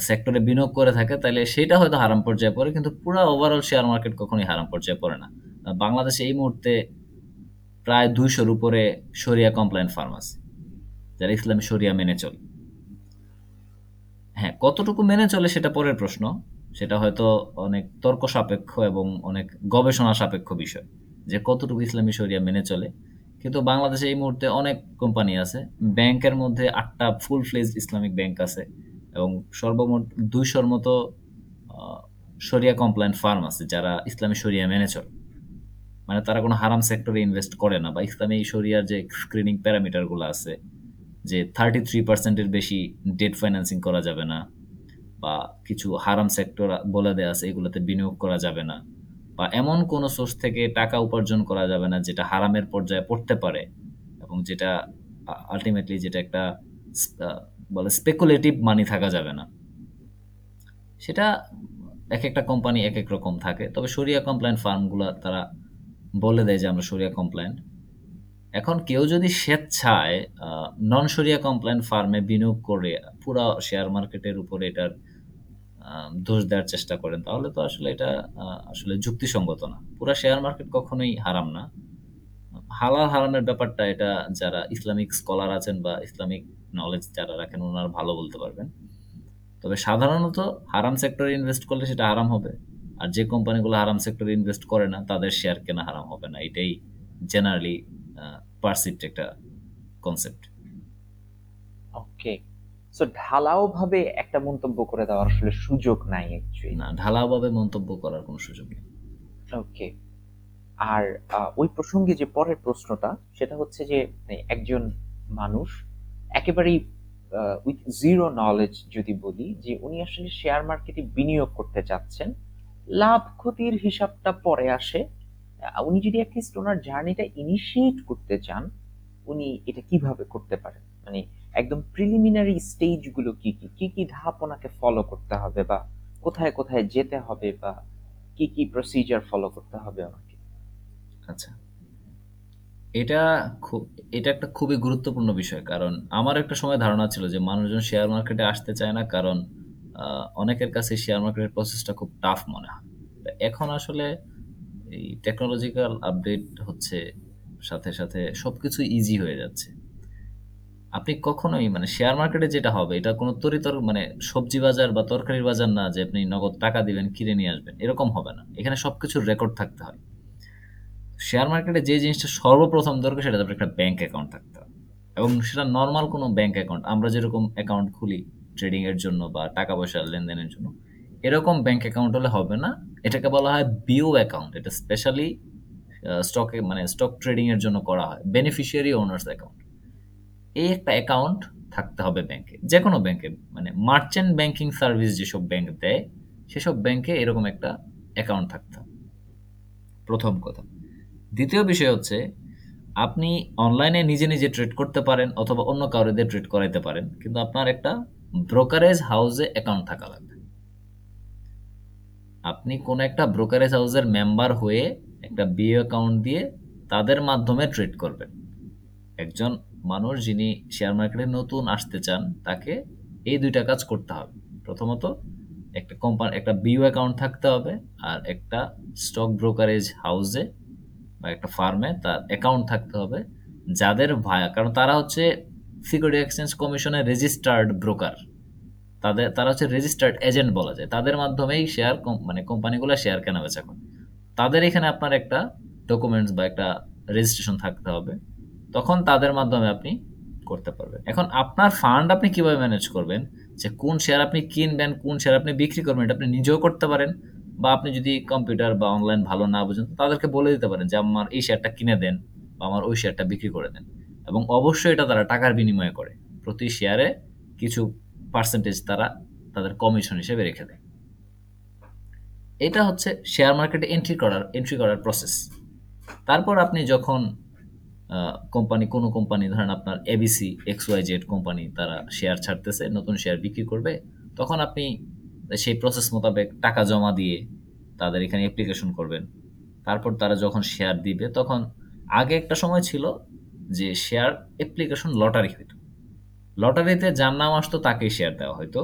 সেক্টরে বিনিয়োগ করে থাকে, তাহলে সেটা হয়তো হারাম পর্যায়ে পড়ে, কিন্তু পুরো ওভারঅল শেয়ার মার্কেট কখনোই হারাম পর্যায়ে পড়ে না। বাংলাদেশে এই মুহূর্তে প্রায় দুইশোর উপরে শরিয়া কমপ্লায়েন্ট ফার্ম যারা ইসলামী শরিয়া মেনে চলে। হ্যাঁ কতটুকু মেনে চলে সেটা পরের প্রশ্ন। সেটা হয়তো অনেক তর্ক সাপেক্ষ এবং অনেক গবেষণা সাপেক্ষ বিষয় যে কতটুকু ইসলামী শরিয়া মেনে চলে। কিন্তু বাংলাদেশে এই মুহূর্তে অনেক কোম্পানি আছে, ব্যাংকের মধ্যে আটটা ফুল ফ্লেজ ইসলামিক ব্যাংক আছে এবং সর্বমোট দুইশোর মতো শরিয়া কমপ্লায়েন্ট ফার্ম আছে যারা ইসলামী শরিয়া মেনে চলে। মানে তারা কোনো হারাম সেক্টরে ইনভেস্ট করে না বা ইসলামী শরিয়ার যে স্ক্রিনিং প্যারামিটারগুলো আছে যে থার্টি থ্রি পার্সেন্টের বেশি ডেট ফাইন্যান্সিং করা যাবে না বা কিছু হারাম সেক্টর বলে দেওয়া আছে, এগুলোতে বিনিয়োগ করা যাবে না। বা এমন কোনো সোর্স থেকে টাকা উপার্জন করা যাবে না, যেটা হারামের পর্যায়ে পড়তে পারে এবং যেটা আলটিমেটলি যেটা একটা বলে স্পেকুলেটিভ মানি থাকা যাবে না। সেটা এক একটা কোম্পানি এক এক রকম থাকে। তবে শরিয়া কমপ্লায়েন্ট ফার্মগুলো তারা বলে দেয় যে আমরা শরিয়া কমপ্লায়েন্ট এখন কেউ যদি স্বেচ্ছায় নন শরিয়া কমপ্লায়েন্ট ফার্মে বিনিয়োগ করে, পুরো শেয়ার মার্কেটের উপরে এটার দোষ দেওয়ার চেষ্টা করেন, তাহলে তো আসলে এটা আসলে যুক্তিসঙ্গত না। পুরো শেয়ার মার্কেট কখনোই হারাম না। হালাল হারামের ব্যাপারটা এটা যারা ইসলামিক স্কলার আছেন বা ইসলামিক নলেজ যারা রাখেন, ওনারা ভালো বলতে পারবেন। তবে সাধারণত হারাম সেক্টরে ইনভেস্ট করলে সেটা হারাম হবে। আর যে কোম্পানিগুলো হারাম সেক্টরে ইনভেস্ট করে না, তাদের শেয়ার কেনা হারাম হবে না। এটাই জেনারেলি পারসিভড একটা কনসেপ্ট ওকে সো ঢালাও ভাবে একটা মন্তব্য করে দেওয়ার আসলে সুযোগ নাই অ্যাকচুয়ালি না ঢালাওভাবে মন্তব্য করার কোনো সুযোগ নেই। ওকে আর ওই প্রসঙ্গে যে পরের প্রশ্নটা সেটা হচ্ছে যে মানে, একজন মানুষ একেবারেই উইথ জিরো নলেজ যদি বলি যে উনি আসলে শেয়ার মার্কেটে বিনিয়োগ করতে চাচ্ছেন লাভ ক্ষতির হিসাবটা পরে আসে। উনি যদি অ্যাটলিস্ট ওনার জার্নিটা ইনিশিয়েট করতে চান উনি এটা কীভাবে করতে পারেন? মানে একদম প্রিলিমিনারি স্টেজগুলো কি কি? কি কি ধাপ ওনাকে ফলো করতে হবে বা কোথায় কোথায় যেতে হবে বা কি কি প্রসিজার ফলো করতে হবে ওনাকে? আচ্ছা। এটা খুব, এটা একটা খুবই গুরুত্বপূর্ণ বিষয় কারণ আমার একটা সময় ধারণা ছিল যে মানুষজন শেয়ার মার্কেটে আসতে চায় না কারণ অনেকের কাছে শেয়ার মার্কেটের প্রসেসটা খুব টাফ মনে হয়। এখন আসলে এই টেকনোলজিক্যাল আপডেট হচ্ছে, সাথে সাথে সব সবকিছু ইজি হয়ে যাচ্ছে। আপনি কখনোই মানে শেয়ার মার্কেটে যেটা হবে, এটা কোনো তরিতর মানে সবজি বাজার বা তরকারির বাজার না যে আপনি নগদ টাকা দিবেন, কিনে নিয়ে আসবেন, এরকম হবে না। এখানে সব কিছুর রেকর্ড থাকতে হয়। শেয়ার মার্কেটে যে জিনিসটা সর্বপ্রথম দরকার সেটা আপনার একটা ব্যাংক অ্যাকাউন্ট থাকতে হবে। এবং সেটা নর্মাল কোনো ব্যাংক অ্যাকাউন্ট আমরা যেরকম অ্যাকাউন্ট খুলি ট্রেডিংয়ের জন্য বা টাকা পয়সা লেনদেনের জন্য, এরকম ব্যাংক অ্যাকাউন্ট হলে হবে না। এটাকে বলা হয় বিও অ্যাকাউন্ট এটা স্পেশালি স্টকে মানে স্টক ট্রেডিংয়ের জন্য করা হয় বেনিফিশিয়ারি ওনার্স অ্যাকাউন্ট এই একটা অ্যাকাউন্ট থাকতে হবে ব্যাংকে যে কোনো ব্যাংকে মানে মার্চেন্ট ব্যাংকিং সার্ভিস যেসব ব্যাংক দেয়, সেসব ব্যাংকে এরকম একটা অ্যাকাউন্ট থাকতে। হবে প্রথম কথা। দ্বিতীয় বিষয় হচ্ছে, আপনি অনলাইনে নিজে নিজে ট্রেড করতে পারেন অথবা অন্য কাউরে দিয়ে ট্রেড করাইতে পারেন, কিন্তু আপনার একটা ব্রোকারেজ হাউসে অ্যাকাউন্ট থাকা লাগবে। আপনি কোনো একটা ব্রোকারেজ হাউসের মেম্বার হয়ে একটা বিও অ্যাকাউন্ট দিয়ে তাদের মাধ্যমে ট্রেড করবেন। একজন মানুষ যিনি শেয়ার মার্কেটে নতুন আসতে চান, তাকে এই দুইটা কাজ করতে হবে। প্রথমত, একটা কোম্পানি একটা বিও অ্যাকাউন্ট থাকতে হবে আর একটা স্টক ব্রোকারেজ হাউসে বা একটা ফার্মে তার অ্যাকাউন্ট থাকতে হবে, যাদের ভায়া, কারণ তারা হচ্ছে সিকিউরিটি এক্সচেঞ্জ কমিশনের রেজিস্টার্ড ব্রোকার তাদের, তারা হচ্ছে রেজিস্টার্ড এজেন্ট বলা যায়। তাদের মাধ্যমেই শেয়ার মানে কোম্পানিগুলো শেয়ার কেনা বেচা করে। তাদের এখানে আপনার একটা ডকুমেন্টস বা একটা রেজিস্ট্রেশন থাকতে হবে। তখন তাদের মাধ্যমে আপনি করতে পারবেন। এখন আপনার ফান্ড আপনি কীভাবে ম্যানেজ করবেন? যে কোন শেয়ার আপনি কিনবেন, কোন শেয়ার আপনি বিক্রি করবেন, এটা আপনি নিজেও করতে পারেন বা আপনি যদি কম্পিউটার বা অনলাইন ভালো না বুঝেন তাদেরকে বলে দিতে পারেন যে, আমার এই শেয়ারটা কিনে দেন বা আমার ওই শেয়ারটা বিক্রি করে দেন। এবং অবশ্যই এটা তারা টাকার বিনিময়ে করে। প্রতি শেয়ারে কিছু পার্সেন্টেজ তারা তাদের কমিশন হিসেবে রেখে দেয়। এটা হচ্ছে শেয়ার মার্কেটে এন্ট্রি করার এন্ট্রি করার প্রসেস তারপর আপনি যখন কোম্পানি কোনো কোম্পানি ধরেন আপনার A B C X Y Z company তারা শেয়ার ছাড়তেছে, নতুন শেয়ার বিক্রি করবে, তখন আপনি সেই প্রসেস মোতাবেক টাকা জমা দিয়ে তাদের এখানে অ্যাপ্লিকেশন করবেন। তারপর তারা যখন শেয়ার দিবে, তখন আগে একটা সময় ছিল যে শেয়ার অ্যাপ্লিকেশন লটারি হইতো। লটারিতে যার নাম আসতো তাকেই শেয়ার দেওয়া হয়তো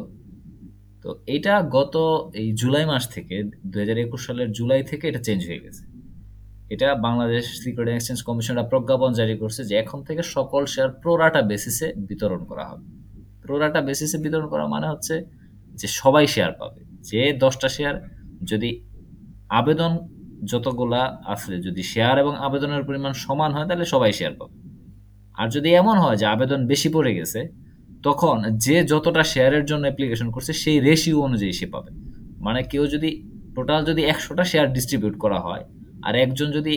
তো এটা গত এই জুলাই মাস থেকে দুহাজার একুশ সালের জুলাই থেকে এটা চেঞ্জ হয়ে গেছে। এটা বাংলাদেশ সিকিউরিটি এক্সচেঞ্জ কমিশনরা প্রজ্ঞাপন জারি করছে যে এখন থেকে সকল শেয়ার প্রোরাটা বেসিসে বিতরণ করা হবে। প্রোরাটা বেসিসে বিতরণ করা মানে হচ্ছে যে সবাই শেয়ার পাবে। যে দশটা শেয়ার যদি আবেদন যতগুলা আছে, যদি শেয়ার এবং আবেদনের পরিমাণ সমান হয়, তাহলে সবাই শেয়ার পাবে। আর যদি এমন হয় যে আবেদন বেশি পড়ে গেছে, তখন যে যতটা শেয়ারের জন্য অ্যাপ্লিকেশন করছে, সেই রেশিও অনুযায়ী সে পাবে। মানে কেউ যদি টোটাল যদি একশোটা শেয়ার ডিস্ট্রিবিউট করা হয় আর একজন যদি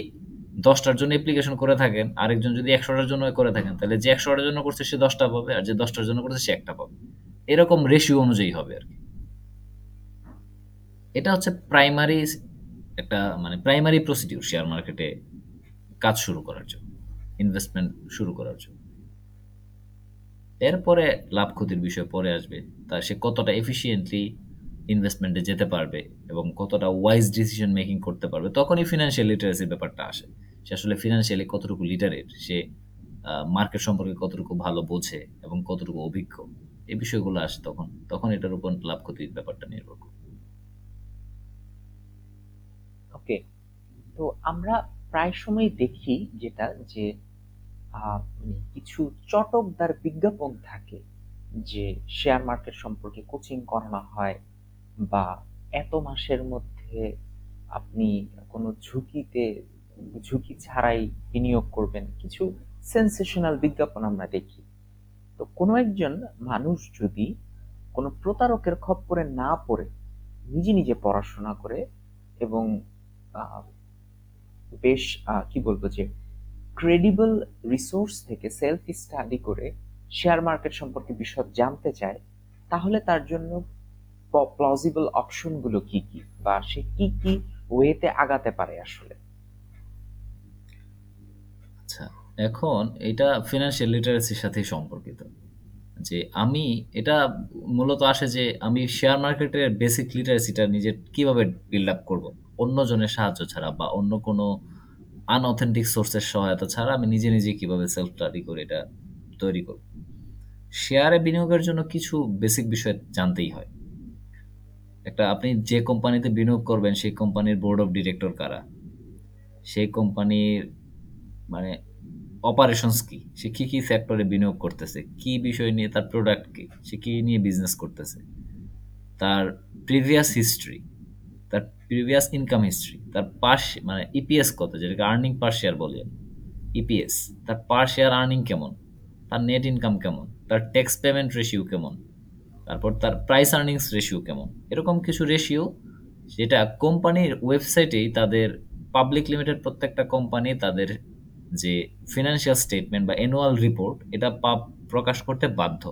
দশটার জন্য অ্যাপ্লিকেশন করে থাকেন, আরেকজন যদি একশোটার জন্য করে থাকেন, তাহলে যে একশোটার জন্য করছে সে দশটা পাবে আর যে দশটার জন্য করছে সে একটা পাবে। এরকম রেশিও অনুযায়ী হবে আর কি। এটা হচ্ছে প্রাইমারি একটা মানে প্রাইমারি প্রসিডিউর শেয়ার মার্কেটে কাজ শুরু করার জন্য ইনভেস্টমেন্ট শুরু করার জন্য। এরপরে লাভ ক্ষতির বিষয় পরে আসবে, তা সে কতটা এফিসিয়েন্টলি ইনভেস্টমেন্টে যেতে পারবে এবং কতটা ওয়াইজ ডিসিশন মেকিং করতে পারবে, তখনই ফিনান্সিয়াল লিটারেসির ব্যাপারটা আসে। সে আসলে ফিনান্সিয়ালি কতটুকু লিটারেট সে মার্কেট সম্পর্কে কতটুকু ভালো বোঝে এবং কতটুকু অভিজ্ঞ, এই বিষয়গুলো আসে তখন। তখন এটার উপর লাভ ক্ষতির ব্যাপারটা নির্ভর করে। ওকে তো আমরা প্রায় সময় দেখি যেটা যে মানে কিছু চটকদার বিজ্ঞাপন থাকে যে শেয়ার মার্কেট সম্পর্কে কোচিং করানো হয় বা এত মাসের মধ্যে আপনি কোনো ঝুঁকিতে, ঝুঁকি ছাড়াই বিনিয়োগ করবেন, কিছু সেন্সেশনাল বিজ্ঞাপন আমরা দেখি। তো কোনো একজন মানুষ যদি কোনো প্রতারকের খপ্পরে না পড়ে, নিজে নিজে পড়াশোনা করে এবং বেশ কি বলব যে ক্রেডিবল রিসোর্স থেকে সেলফ স্টাডি করে শেয়ার মার্কেট সম্পর্কে বিশদ জানতে চায়, তাহলে তার জন্য প্লজিবল অপশনগুলো কি কি? বা সে কি কি ওয়েতে আগাতে পারে আসলে? আচ্ছা এখন এটা ফিনান্সিয়াল লিটারেসির সাথে সম্পর্কিত। যে আমি, এটা মূলত আসে যে আমি শেয়ার মার্কেটের বেসিক লিটারেসিটা নিজের কীভাবে বিল্ড আপ করব? অন্যজনের সাহায্য ছাড়া বা অন্য কোনো আনঅথেন্টিক সোর্সের সহায়তা ছাড়া আমি নিজে নিজে কীভাবে সেলফ স্টাডি করে এটা তৈরি করব? শেয়ারে বিনিয়োগের জন্য কিছু বেসিক বিষয় জানতেই হয়। একটা আপনি যে কোম্পানিতে বিনিয়োগ করবেন, সেই কোম্পানির বোর্ড অফ ডিরেক্টর কারা? সেই কোম্পানির মানে অপারেশনস কি? সে কী কী সেক্টরে বিনিয়োগ করতেছে? কি বিষয় নিয়ে, তার প্রোডাক্ট কি? সে কী নিয়ে বিজনেস করতেছে? তার প্রিভিয়াস হিস্ট্রি তার প্রিভিয়াস ইনকাম হিস্ট্রি তার পার মানে ইপিএস কত? যেটাকে আর্নিং পার শেয়ার বলি। ইপিএস তার পার শেয়ার আর্নিং কেমন? তার নেট ইনকাম কেমন? তার ট্যাক্স পেমেন্ট রেশিও কেমন? তারপর তার প্রাইস আর্নিংস রেশিও কেমন? এরকম কিছু রেশিও যেটা কোম্পানির ওয়েবসাইটেই তাদের পাবলিক লিমিটেড প্রত্যেকটা কোম্পানি তাদের যে ফিনান্সিয়াল স্টেটমেন্ট বা অ্যানুয়াল রিপোর্ট এটা প্রকাশ করতে বাধ্য।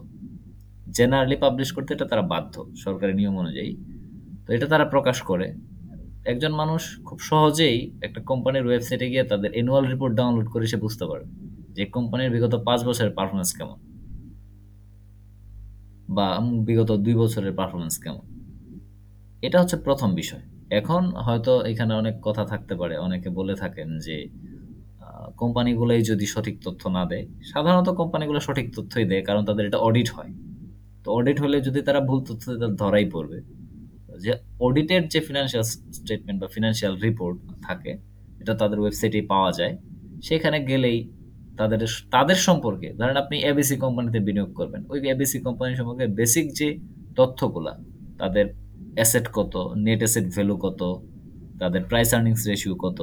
জেনারেলি পাবলিশ করতে এটা তারা বাধ্য, সরকারি নিয়ম অনুযায়ী। তো এটা তারা প্রকাশ করে। একজন মানুষ খুব সহজেই একটা কোম্পানির ওয়েবসাইটে গিয়ে তাদের অ্যানুয়াল রিপোর্ট ডাউনলোড করে সে বুঝতে পারবে যে কোম্পানির বিগত পাঁচ বছরের পারফরমেন্স কেমন। বা বিগত দুই বছরের পারফরমেন্স কেমন? এটা হচ্ছে প্রথম বিষয়। এখন হয়তো এখানে অনেক কথা থাকতে পারে অনেকে বলে থাকেন যে কোম্পানিগুলোই যদি সঠিক তথ্য না দেয় সাধারণত কোম্পানিগুলো সঠিক তথ্যই দেয় কারণ তাদের এটা অডিট হয়। তো অডিট হলে যদি তারা ভুল তথ্য দেয়, তাহলে ধরাই পড়বে। যে অডিটেড যে ফিনান্সিয়াল স্টেটমেন্ট বা ফিনান্সিয়াল রিপোর্ট থাকে এটা তাদের ওয়েবসাইটে পাওয়া যায়। সেখানে গেলেই তাদের তাদের সম্পর্কে, ধরেন আপনি এবিসি কোম্পানিতে বিনিয়োগ করবেন, ওই এবিসি কোম্পানি সম্পর্কে বেসিক যে তথ্যগুলা, তাদের অ্যাসেট কত নেট অ্যাসেট ভ্যালু কত, তাদের প্রাইস আর্নিংস রেশিও কত,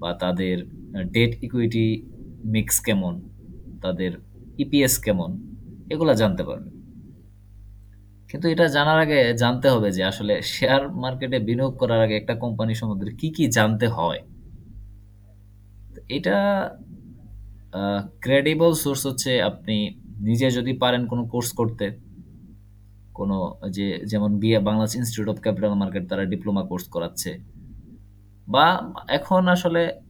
বা তাদের ডেট ইকুইটি মিক্স কেমন, তাদের ইপিএস কেমন, এগুলা জানতে পারবেন। কিন্তু এটা জানার আগে জানতে হবে যে আসলে শেয়ার মার্কেটে বিনিয়োগ করার আগে একটা কোম্পানি সম্বন্ধে কি কি জানতে হয়। এটা ক্রেডিবল সোর্স হচ্ছে আপনি নিজে যদি পারেন কোনো কোর্স করতে, কোনো যে, যেমন BA Bangladesh institute of capital market তারা ডিপ্লোমা কোর্স করাচ্ছে। বা এখন আসলে,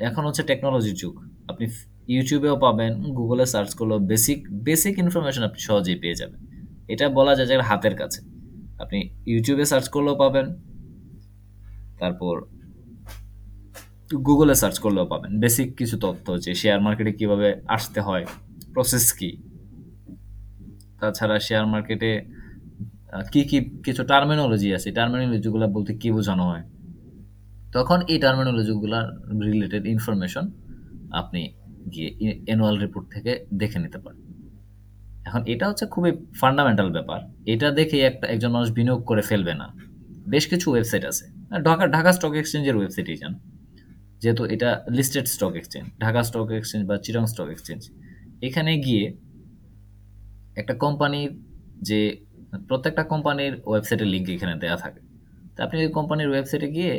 এখন হচ্ছে টেকনোলজির যুগ। আপনি ইউটিউবেও পাবেন গুগলে সার্চ করলেও বেসিক বেসিক ইনফরমেশন আপনি সহজেই পেয়ে যাবেন। এটা বলা যায় যে হাতের কাছে। আপনি ইউটিউবে সার্চ করলেও পাবেন। তারপর গুগলে সার্চ করলেও পাবেন। বেসিক কিছু তথ্য যে শেয়ার মার্কেটে কীভাবে আসতে হয় প্রসেস কি? তাছাড়া শেয়ার মার্কেটে কি কি কিছু টার্মিনোলজি আছে? টার্মিনোলজিগুলো বলতে কি বোঝানো হয়? তখন এই টার্মিনোলজিগুলোর রিলেটেড ইনফরমেশন আপনি গিয়ে অ্যানুয়াল রিপোর্ট থেকে দেখে নিতে পারেন। এখন এটা হচ্ছে খুবই ফান্ডামেন্টাল ব্যাপার। এটা দেখে একটা, একজন মানুষ বিনিয়োগ করে ফেলবে না। বেশ কিছু ওয়েবসাইট আছে। ঢাকা ঢাকা স্টক এক্সচেঞ্জের ওয়েবসাইটেই যান যেহেতু এটা listed stock exchange Dhaka stock exchange বা চিরং স্টক এক্সচেঞ্জ এখানে গিয়ে একটা কোম্পানির যে প্রত্যেকটা কোম্পানির ওয়েবসাইটের লিঙ্ক এখানে দেওয়া থাকে। তা আপনি ওই কোম্পানির ওয়েবসাইটে গিয়ে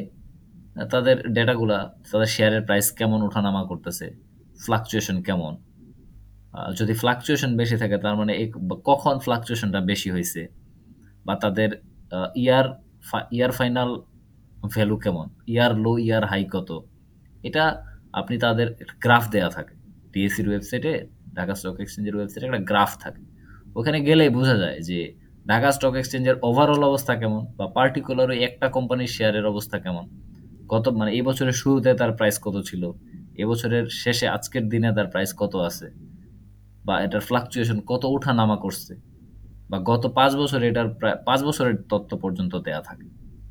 তাদের ডেটাগুলা তাদের শেয়ারের প্রাইস কেমন, ওঠানামা করতেছে ফ্লাকচুয়েশন কেমন। যদি ফ্লাকচুয়েশন বেশি থাকে, তার মানে কখন ফ্লাকচুয়েশনটা বেশি হয়েছে বা তাদের ইয়ার ইয়ার ফাইনাল ভ্যালু কেমন ইয়ার লো ইয়ার হাই কত। এটা আপনি তাদের গ্রাফ দেওয়া থাকে। ডিএসসির ওয়েবসাইটে ঢাকা স্টক এক্সচেঞ্জের ওয়েবসাইটে একটা গ্রাফ থাকে। ওখানে গেলেই বোঝা যায় যে ঢাকা স্টক এক্সচেঞ্জের ওভারঅল অবস্থা কেমন বা পার্টিকুলার ওই একটা কোম্পানির শেয়ারের অবস্থা কেমন? কত মানে এই বছরের শুরুতে তার প্রাইস কত ছিল? এবছরের শেষে আজকের দিনে তার প্রাইস কত আছে? বা এটার ফ্লাকচুয়েশন কত ওঠা নামা করছে? বা গত পাঁচ বছরে এটার প্রায় পাঁচ বছরের তথ্য পর্যন্ত দেয়া থাকে।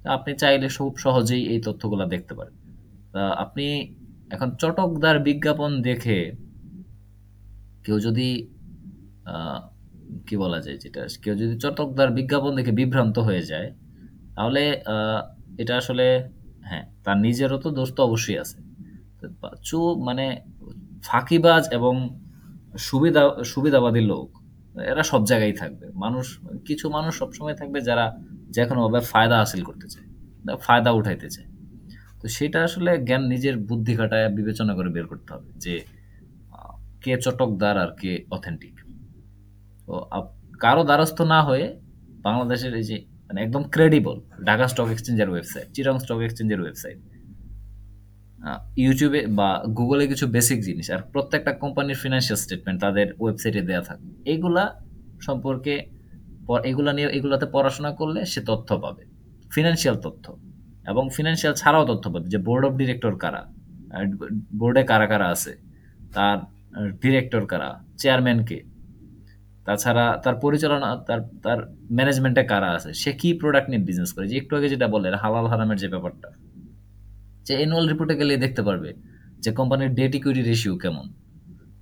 আপনি চাইলে খুব সহজেই এই তথ্যগুলো দেখতে পারেন। আপনি এখন চটকদার বিজ্ঞাপন দেখে কেউ যদি কি বলা যায় যেটা, কেউ যদি চটকদার বিজ্ঞাপন দেখে বিভ্রান্ত হয়ে যায়, তাহলে এটা আসলে হ্যাঁ তার নিজেরও তো দোষ তো অবশ্যই আছে। চু মানে ফাঁকিবাজ এবং সুবিধা, সুবিধাবাদী লোক, এরা সব জায়গায় থাকবে। মানুষ, কিছু মানুষ সবসময় থাকবে যারা যে কোনোভাবে ফায়দা হাসিল করতে চায় ফায়দা উঠাইতে চায়। তো সেটা আসলে জ্ঞান নিজের বুদ্ধি খাটায় বিবেচনা করে বের করতে হবে যে আহ, কে চটকদার আর কে অথেন্টিক তো কারও দ্বারস্থ না হয়ে বাংলাদেশের এই যে মানে একদম ক্রেডিবল ঢাকা স্টক এক্সচেঞ্জের ওয়েবসাইট চিরং স্টক এক্সচেঞ্জের ওয়েবসাইট ইউটিউবে বা গুগলে কিছু বেসিক জিনিস আর প্রত্যেকটা কোম্পানির ফিনান্সিয়াল স্টেটমেন্ট তাদের ওয়েবসাইটে দেওয়া থাকে। এগুলা সম্পর্কে এগুলা নিয়ে এগুলাতে পড়াশোনা করলে সে তথ্য পাবে। ফিনান্সিয়াল তথ্য। এবং ফিনান্সিয়াল ছাড়াও তথ্য পাবে যে বোর্ড অফ ডিরেক্টর কারা বোর্ডে কারা কারা আছে, তার ডিরেক্টর কারা চেয়ারম্যানকে তাছাড়া তার পরিচালনা, তার তার ম্যানেজমেন্টে কারা আছে, সে কি প্রোডাক্ট নিয়ে বিজনেস করে? যে একটু আগে যেটা বললেন, হালাল হারামের যে ব্যাপারটা, যে অ্যানুয়াল রিপোর্টে গেলে দেখতে পারবে যে কোম্পানির ডেট ইকুইটি রেশিও কেমন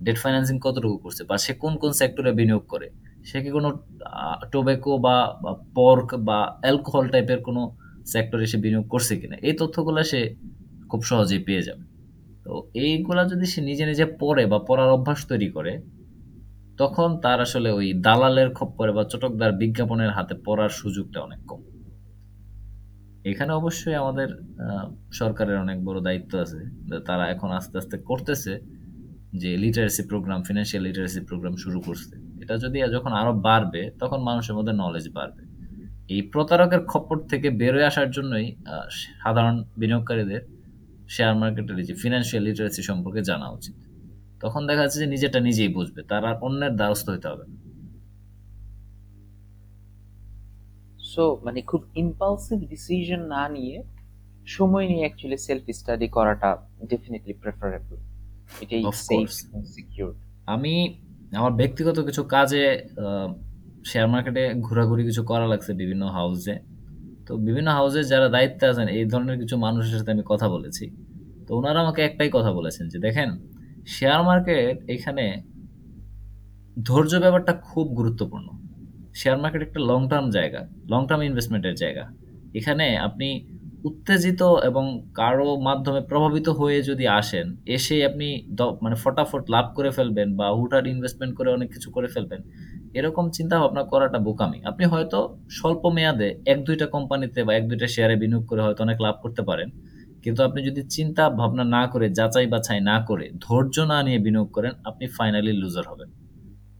ডেট ফাইন্যান্সিং কতটুকু করছে, বা সে কোন কোন সেক্টরে বিনিয়োগ করে, সে কি কোনো টোব্যাকো বা পর্ক বা অ্যালকোহল টাইপের কোনো সেক্টরে সে বিনিয়োগ করছে কিনা, এই তথ্যগুলো সে খুব সহজেই পেয়ে যাবে। তো এইগুলা যদি সে নিজে নিজে পড়ে বা পড়ার অভ্যাস তৈরি করে, তখন তার আসলে ওই দালালের খপ্পরে বা চটকদার বিজ্ঞাপনের হাতে পড়ার সুযোগটা অনেক কম। এখানে অবশ্যই আমাদের সরকারের অনেক বড় দায়িত্ব আছে তারা এখন আস্তে আস্তে করতেছে যে literacy program financial literacy program শুরু করছে। এটা যদি যখন আরও বাড়বে, তখন মানুষের মধ্যে নলেজ বাড়বে। এই প্রতারকের খপ্পর থেকে বেরোয় আসার জন্যই সাধারণ বিনিয়োগকারীদের শেয়ার মার্কেটের যে ফিনান্সিয়াল লিটারেসি সম্পর্কে জানা উচিত। তখন দেখা যাচ্ছে যে নিজেরটা নিজেই বুঝবে তার আর অন্যের দ্বারস্থ হতে হবে না। সো মানে খুব ইম্পালসিভ ডিসিশন না নিয়ে সময় নিয়ে অ্যাকচুয়ালি সেলফ স্টাডি করাটা ডেফিনেটলি প্রেফারেবল এটাই সেফ সিকিউর আমি আমার ব্যক্তিগত কিছু কাজে শেয়ার মার্কেটে ঘোরাঘুরি কিছু করা লাগছে বিভিন্ন হাউসে তো বিভিন্ন হাউসে যারা দায়িত্বে আছেন, এই ধরনের কিছু মানুষের সাথে আমি কথা বলেছি। তো ওনারা আমাকে একটাই কথা বলেছেন যে, দেখেন শেয়ার মার্কেট এখানে ধৈর্য ব্যাপারটা খুব গুরুত্বপূর্ণ। শেয়ার মার্কেট একটা লং টার্ম জায়গা লং টার্ম ইনভেস্টমেন্টের জায়গা। এখানে আপনি উত্তেজিত এবং কারও মাধ্যমে প্রভাবিত হয়ে যদি আসেন এসে আপনি মানে ফটাফট লাভ করে ফেলবেন বা হুটহাট ইনভেস্টমেন্ট করে অনেক কিছু করে ফেলবেন এরকম চিন্তা ভাবনা করাটা বোকামি। আপনি হয়তো স্বল্প মেয়াদে এক, দুইটা কোম্পানিতে বা এক, দুইটা শেয়ারে বিনিয়োগ করে হয়তো অনেক লাভ করতে পারেন। কিন্তু আপনি যদি চিন্তা ভাবনা না করে, যাচাই বাছাই না করে, ধৈর্য না নিয়ে বিনিয়োগ করেন, আপনি ফাইনালি লুজার হবেন।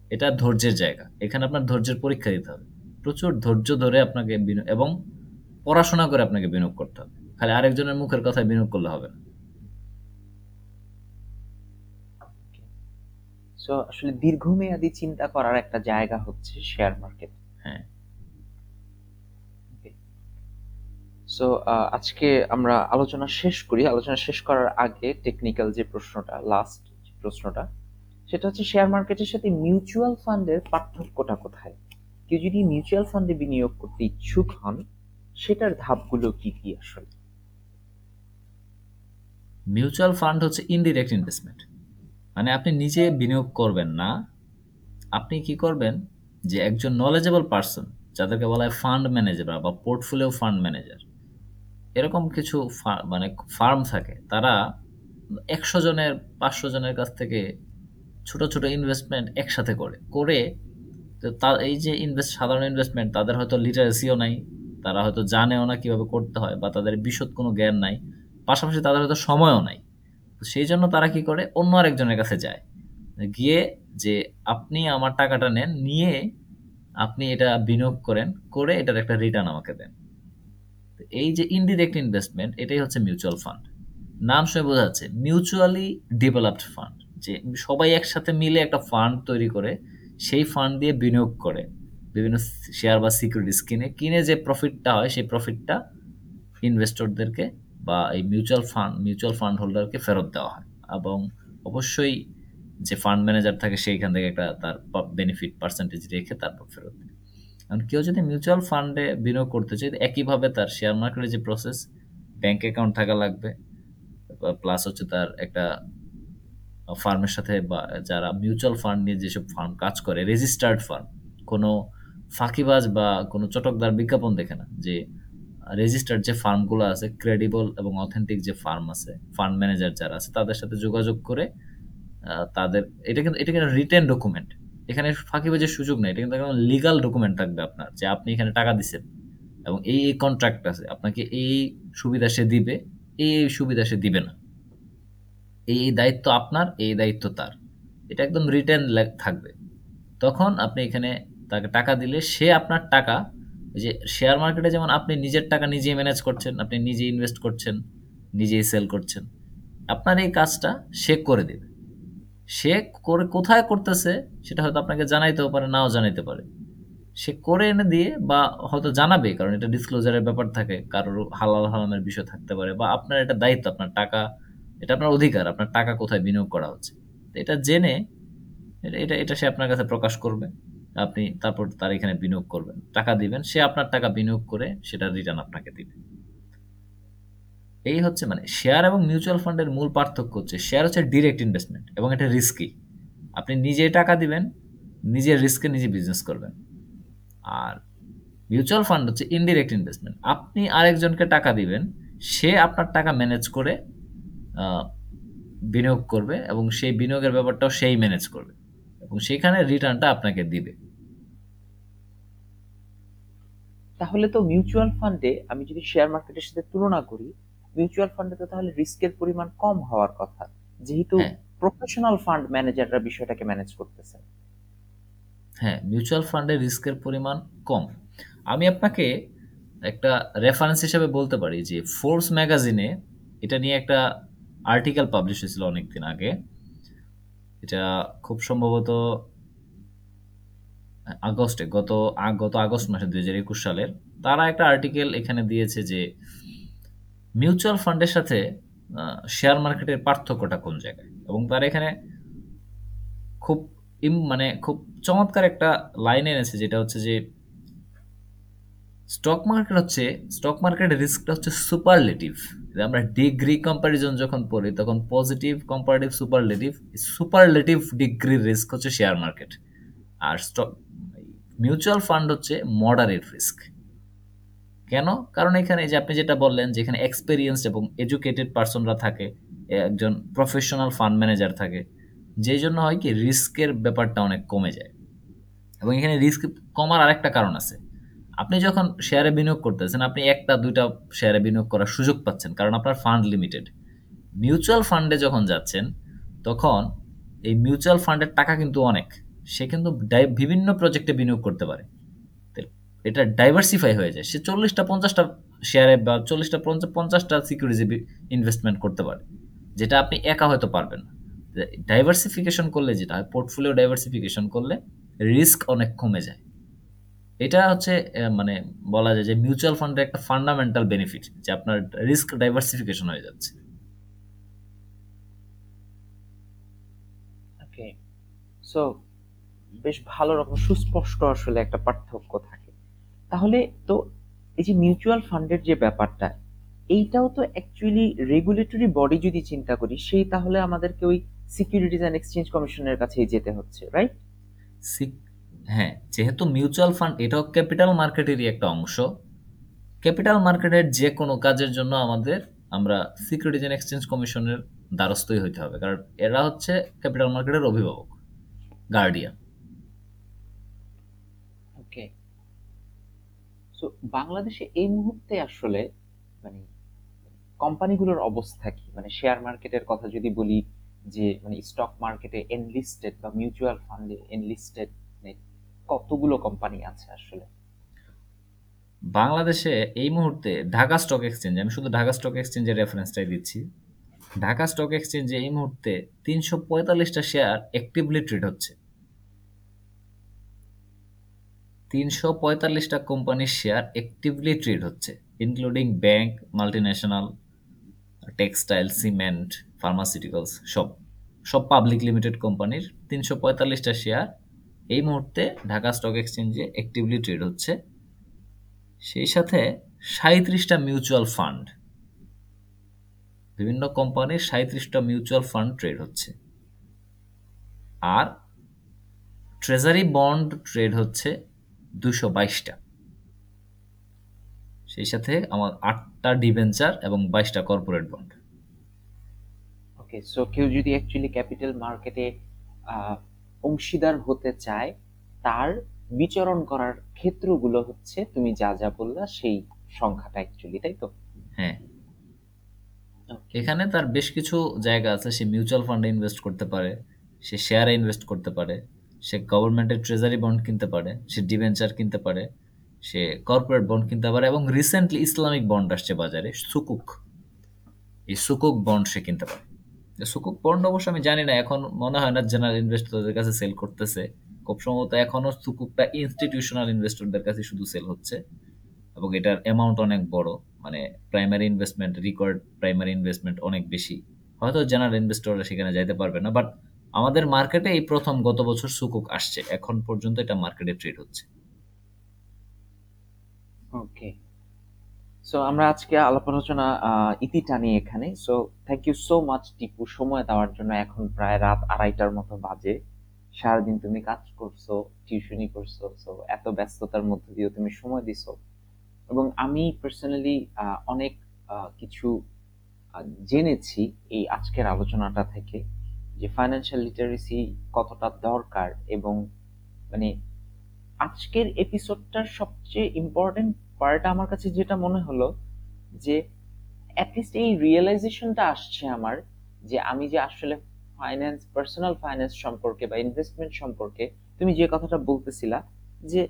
এটা ধৈর্যের জায়গা। এখানে আপনার ধৈর্যের পরীক্ষা দিতে হবে। প্রচুর ধৈর্য ধরে আপনাকে এবং পড়াশোনা করে আপনাকে বিনিয়োগ করতে হবে। খালি আরেকজনের মুখের কথায় বিনিয়োগ করলে হবে না। সো আসলে দীর্ঘমেয়াদী চিন্তা করার একটা জায়গা হচ্ছে শেয়ার মার্কেট হ্যাঁ। সো আজকে আমরা আলোচনা শেষ করি। আলোচনা শেষ করার আগে টেকনিক্যাল যে প্রশ্নটা লাস্ট প্রশ্নটা, সেটা হচ্ছে শেয়ার মার্কেটের সাথে মিউচুয়াল ফান্ডের পার্থক্যটা কোথায়? কেউ যদি মিউচুয়াল ফান্ডে বিনিয়োগ করতে ইচ্ছুক হন, সেটার ধাপগুলো কি কি আসলে? মিউচুয়াল ফান্ড হচ্ছে ইনডিরেক্ট ইনভেস্টমেন্ট মানে আপনি নিজে বিনিয়োগ করবেন না। আপনি কি করবেন? যে একজন নলেজেবল পার্সন যাদেরকে বলা হয় ফান্ড ম্যানেজার বা পোর্টফোলিও ফান্ড ম্যানেজার এরকম কিছু মানে ফার্ম থাকে। তারা একশো জনের, পাঁচশো জনের কাছ থেকে ছোট ছোট ইনভেস্টমেন্ট একসাথে করে। করে তো তা, এই যে ইনভেস্ট সাধারণ ইনভেস্টমেন্ট তাদের হয়তো লিটারেসিও নাই। তারা হয়তো জানেও না কীভাবে করতে হয় বা তাদের বিশদ কোনো জ্ঞান নাই। পাশাপাশি তাদের হয়তো সময়ও নাই। সেই জন্য তারা কি করে? অন্য আরেকজনের কাছে যায়। গিয়ে যে আপনি আমার টাকাটা নেন, নিয়ে আপনি এটা বিনিয়োগ করেন, করে এটার একটা রিটার্ন আমাকে দেন। এই যে ইনডিরেক্ট ইনভেস্টমেন্ট এটাই হচ্ছে মিউচুয়াল ফান্ড নাম শুনে বোঝা যাচ্ছে মিউচুয়ালি ডেভেলপড ফান্ড যে সবাই একসাথে মিলে একটা ফান্ড তৈরি করে, সেই ফান্ড দিয়ে বিনিয়োগ করে। বিভিন্ন শেয়ার বা সিকিউরিটিজ কিনে কিনে যে প্রফিটটা হয়, সেই প্রফিটটা ইনভেস্টরদেরকে বা এই মিউচুয়াল ফান্ড মিউচুয়াল ফান্ড হোল্ডারকে ফেরত দেওয়া হয়। এবং অবশ্যই যে ফান্ড ম্যানেজার থাকে সেইখান থেকে একটা তার বেনিফিট পার্সেন্টেজ রেখে তারপর ফেরত দেয়। এখন কেউ যদি মিউচুয়াল ফান্ডে বিনিয়োগ করতে চায়, একইভাবে তার শেয়ার মার্কেটের যে প্রসেস ব্যাংক অ্যাকাউন্ট থাকা লাগবে প্লাস হচ্ছে তার একটা ফার্মের সাথে বা যারা মিউচুয়াল ফান্ড নিয়ে যেসব ফার্ম কাজ করে রেজিস্টার্ড ফার্ম কোনো ফাঁকিবাজ বা কোনো চটকদার বিজ্ঞাপন দেখে না যে রেজিস্টার্ড যে ফার্মগুলো আছে ক্রেডিবল এবং অথেন্টিক যে ফার্ম আছে ফান্ড ম্যানেজার যারা আছে, তাদের সাথে যোগাযোগ করে তাদের, এটা কিন্তু এটা কিন্তু রিটেন ডকুমেন্ট এখানে ফাঁকিবাজের সুযোগ নেই, এটা কিন্তু লিগাল ডকুমেন্ট থাকবে আপনার, যে আপনি এখানে টাকা দিচ্ছেন এবং এই এই কন্ট্রাক্ট আছে, আপনাকে এই সুবিধা সে দিবে, এই এই সুবিধা সে দিবে না। এই এই দায়িত্ব আপনার, এই দায়িত্ব তার। এটা একদম রিটার্ন থাকবে। তখন আপনি এখানে তাকে টাকা দিলে সে আপনার টাকা যে শেয়ার মার্কেটে যেমন আপনি নিজের টাকা নিজেই ম্যানেজ করছেন, আপনি নিজেই ইনভেস্ট করছেন, নিজেই সেল করছেন, আপনার এই কাজটা সে করে দেবে। সে করে কোথায় করতেছে সেটা হয়তো আপনাকে জানাইতেও পারে, নাও জানাইতে পারে। সে করে এনে দিয়ে বা হয়তো জানাবে, কারণ এটা ডিসক্লোজারের ব্যাপার থাকে, কারোর হালাল হারামের বিষয় থাকতে পারে বা আপনার এটা দায়িত্ব, আপনার টাকা, এটা আপনার অধিকার, আপনার টাকা কোথায় বিনিয়োগ করা হচ্ছে। এটা জেনে এটা এটা সে আপনার কাছে প্রকাশ করবে। আপনি তারপর তার এখানে বিনিয়োগ করবেন। টাকা দিবেন, সে আপনার টাকা বিনিয়োগ করে সেটা রিটার্ন আপনাকে দিবে। এই হচ্ছে মানে শেয়ার এবং মিউচুয়াল ফান্ডের মূল পার্থক্য হচ্ছে শেয়ার হচ্ছে ডিরেক্ট ইনভেস্টমেন্ট এবং এটা রিস্কি আপনি নিজে টাকা দিবেন, নিজের রিস্কে নিজে বিজনেস করবেন। আর মিউচুয়াল ফান্ড হচ্ছে ইনডিরেক্ট ইনভেস্টমেন্ট আপনি আরেকজনকে টাকা দিবেন, সে আপনার টাকা ম্যানেজ করে বিনিয়োগ করবে এবং সেই বিনিয়োগের ব্যাপারটাও সেই ম্যানেজ করবে। সেখানে রিটার্নটা আপনাকে দিবে। তাহলে তো মিউচুয়াল ফান্ডে আমি যদি শেয়ার মার্কেটের সাথে তুলনা করি মিউচুয়াল ফান্ডে তো তাহলে রিস্কের পরিমাণ কম হওয়ার কথা যেহেতু। প্রফেশনাল ফান্ড ম্যানেজাররা বিষয়টাকে ম্যানেজ করতেছেন। হ্যাঁ মিউচুয়াল ফান্ডে রিস্কের পরিমাণ কম। আমি আপনাকে একটা রেফারেন্স হিসেবে বলতে পারি যে ফোর্স ম্যাগাজিনে এটা নিয়ে একটা আর্টিকেল পাবলিশ হয়েছিল অনেকদিন আগে। এটা খুব সম্ভবত আগস্টে, গত গত আগস্ট মাসে দুই হাজার একুশ সালের। তারা একটা আর্টিকেল এখানে দিয়েছে যে মিউচুয়াল ফান্ডের সাথে শেয়ার মার্কেটের পার্থক্যটা কোন জায়গায়? এবং তারা এখানে খুব মানে খুব চমৎকার একটা লাইন এনেছে, যেটা হচ্ছে যে স্টক মার্কেট হচ্ছে, স্টক মার্কেটের রিস্কটা হচ্ছে সুপারলেটিভ আমরা ডিগ্রি কম্পারিজন যখন পড়ি, তখন পজিটিভ কম্পারেটিভ সুপারলেটিভ সুপারলেটিভ ডিগ্রির রিস্ক হচ্ছে শেয়ার মার্কেট আর স্টক মিউচুয়াল ফান্ড হচ্ছে মডারেট রিস্ক কেন? কারণ এখানে যে আপনি যেটা বললেন যেখানে এক্সপেরিয়েন্সড এবং এডুকেটেড পার্সনরা থাকে একজন প্রফেশনাল ফান্ড ম্যানেজার থাকে, যেই জন্য হয় কি রিস্কের ব্যাপারটা অনেক কমে যায়। এবং এখানে রিস্ক কমার আরেকটা কারণ আছে। আপনি যখন শেয়ারে বিনিয়োগ করতেছেন, আপনি একটা, দুইটা শেয়ারে বিনিয়োগ করার সুযোগ পাচ্ছেন, কারণ আপনার ফান্ড লিমিটেড মিউচুয়াল ফান্ডে যখন যাচ্ছেন, তখন এই মিউচুয়াল ফান্ডের টাকা কিন্তু অনেক। সে কিন্তু বিভিন্ন প্রজেক্টে বিনিয়োগ করতে পারে। এটা ডাইভার্সিফাই হয়ে যায়। সে চল্লিশটা, পঞ্চাশটা শেয়ারে বা চল্লিশটা পঞ্চাশটা সিকিউরিটি ইনভেস্টমেন্ট করতে পারে, যেটা আপনি একা হয়তো পারবেন ডাইভার্সিফিকেশন করলে যেটা হয় পোর্টফোলিও ডাইভার্সিফিকেশন করলে রিস্ক অনেক কমে যায়। এটা হচ্ছে মানে বলা যায় যে মিউচুয়াল ফান্ডের একটা ফান্ডামেন্টাল বেনিফিট যে আপনার রিস্ক ডাইভার্সিফিকেশন হয়ে যাচ্ছে। ওকে সো বেশ ভালো রকম সুস্পষ্ট আসলে একটা পার্থক্য থাকে। তাহলে তো এই যে মিউচুয়াল ফান্ডের যে ব্যাপারটা এইটাও তো অ্যাকচুয়ালি রেগুলেটরি বডি যদি চিন্তা করি সেই তাহলে আমাদেরকে ওই সিকিউরিটিজ অ্যান্ড এক্সচেঞ্জ কমিশনের কাছেই যেতে হচ্ছে রাইট হ্যাঁ যেহেতু মিউচুয়াল ফান্ড এটাও ক্যাপিটাল মার্কেটেরই একটা অংশ ক্যাপিটাল মার্কেটের যে কোনো কাজের জন্য আমাদের, আমরা সিকিউরিটিজ অ্যান্ড এক্সচেঞ্জ কমিশনের দ্বারস্থই হইতে হবে, কারণ এরা হচ্ছে ক্যাপিটাল মার্কেটের অভিভাবক গার্ডিয়ান ওকে সো বাংলাদেশে এই মুহূর্তে আসলে মানে কোম্পানিগুলোর অবস্থা কি? মানে শেয়ার মার্কেটের কথা যদি বলি, যে মানে স্টক মার্কেটে এনলিস্টেড বা মিউচুয়াল ফান্ডে এনলিস্টেড কতগুলো কোম্পানি আছে আসলে? বাংলাদেশে এই মুহূর্তে ঢাকা স্টক এক্সচেঞ্জ আমি শুধু ঢাকা স্টক এক্সচেঞ্জের রেফারেন্সটাই দিচ্ছি। ঢাকা স্টক এক্সচেঞ্জে এই মুহূর্তে তিনশো পঁয়তাল্লিশটা শেয়ার অ্যাক্টিভলি ট্রেড হচ্ছে। তিনশো পঁয়তাল্লিশটা কোম্পানির শেয়ার অ্যাক্টিভলি ট্রেড হচ্ছে including bank multinational textile cement pharmaceuticals সব সব পাবলিক লিমিটেড কোম্পানির তিনশো পঁয়তাল্লিশটা শেয়ার এই মুহূর্তে ঢাকা স্টক এক্সচেঞ্জে অ্যাক্টিভলি ট্রেড হচ্ছে। সেই সাথে সাঁত্রিশটা মিউচুয়াল ফান্ড বিভিন্ন কোম্পানির সাঁত্রিশটা মিউচুয়াল ফান্ড ট্রেড হচ্ছে। আর ট্রেজারি বন্ড ট্রেড হচ্ছে দুশো বাইশটা। সেই সাথে আমার আটটা ডিভেঞ্চার এবং বাইশটা কর্পোরেট বন্ড ওকে সো কেউ যদি অ্যাকচুয়ালি ক্যাপিটাল মার্কেটে অংশীদার হতে চায় তার বিচরণ করার ক্ষেত্রগুলো হচ্ছে তুমি যা যা বললা সেই সংখ্যাটা অ্যাকচুয়ালি তাই তো? হ্যাঁ। এখানে তার বেশ কিছু জায়গা আছে সে মিউচুয়াল ফান্ডে ইনভেস্ট করতে পারে সে শেয়ারে ইনভেস্ট করতে পারে সে গভর্নমেন্টের ট্রেজারি বন্ড কিনতে পারে সে ডিভেঞ্চার কিনতে পারে সে কর্পোরেট বন্ড কিনতে পারে এবং রিসেন্টলি ইসলামিক বন্ড আসছে বাজারে সুকুক। এই সুকুক বন্ড সে কিনতে পারে। সুকুক বন্ড অবশ্য আমি জানি না, এখন মনে হয় না জেনারেল ইনভেস্টরদের কাছে সেল করতেছে। খুব সম্ভবত এখনও সুকুকটা ইনস্টিটিউশনাল ইনভেস্টরদের কাছে শুধু সেল হচ্ছে এবং এটার অ্যামাউন্ট অনেক বড় মানে primary investment required primary investment অনেক বেশি। হয়তো জেনারেল ইনভেস্টররা সেখানে যাইতে পারবে না বাট আমাদের মার্কেটে এই প্রথম গত বছর সুকুক আসছে, এখন পর্যন্ত এটা মার্কেটে ট্রেড হচ্ছে। ওকে সো আমরা আজকে আলাপ আলোচনা ইতি টানি এখানে। So thank you so much Tipu, সময় দেওয়ার জন্য এখন প্রায় রাত আড়াইটার মতো বাজে। সারাদিন তুমি কাজ করছ টিউশনি করছ সো এত ব্যস্ততার মধ্যে দিয়েও তুমি সময় দিছো। এবং আমি পার্সোনালি অনেক কিছু জেনেছি এই আজকের আলোচনাটা থেকে, যে ফাইন্যান্সিয়াল লিটারেসি কতটা দরকার এবং মানে আজকের এপিসোডটার সবচেয়ে ইম্পর্টেন্ট পার্ট আমার কাছে যেটা মনে হলো যে অ্যাটলিস্ট এই রিয়েলাইজেশনটা আসছে আমার যে আমি যে আসলে ফাইন্যান্স পার্সোনাল ফাইন্যান্স সম্পর্কে বা ইনভেস্টমেন্ট সম্পর্কে, তুমি যে কথাটা বলতেছিলা যে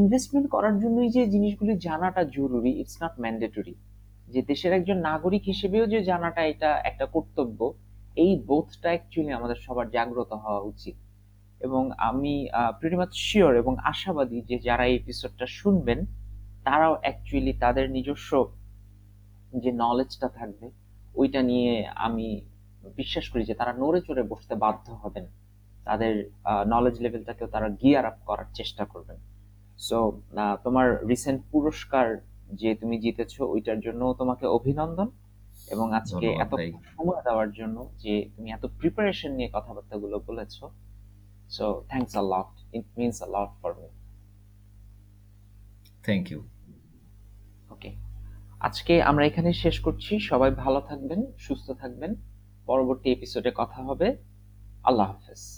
ইনভেস্টমেন্ট করার জন্যই যে জিনিসগুলি জানাটা জরুরি ইটস নট ম্যান্ডেটরি যে দেশের একজন নাগরিক হিসেবেও যে জানাটা এটা একটা কর্তব্য, এই বোধটা অ্যাকচুয়ালি আমাদের সবার জাগ্রত হওয়া উচিত। এবং আমি প্রিটিমাচ শিওর এবং আশাবাদী যে যারা এই এপিসোডটা শুনবেন তারাও অ্যাকচুয়ালি তাদের নিজস্ব যে নলেজটা থাকবে ওইটা নিয়ে আমি বিশ্বাস করি যে তারা নড়ে চড়ে বসতে বাধ্য হবেন। তাদের নলেজ লেভেলটাকেও তারা গিয়ার আপ করার চেষ্টা করবেন। সো তোমার রিসেন্ট পুরস্কার যে তুমি জিতেছো ওইটার জন্য তোমাকে অভিনন্দন এবং আজকে এত সময় দেওয়ার জন্য যে তুমি এত প্রিপারেশন নিয়ে কথাবার্তাগুলো বলেছ। So thanks a lot it means a lot for me thank you okay আজকে আমরা এখানে শেষ করছি। সবাই ভালো থাকবেন, সুস্থ থাকবেন। পরবর্তী এপিসোডে কথা হবে। আল্লাহ হাফেজ।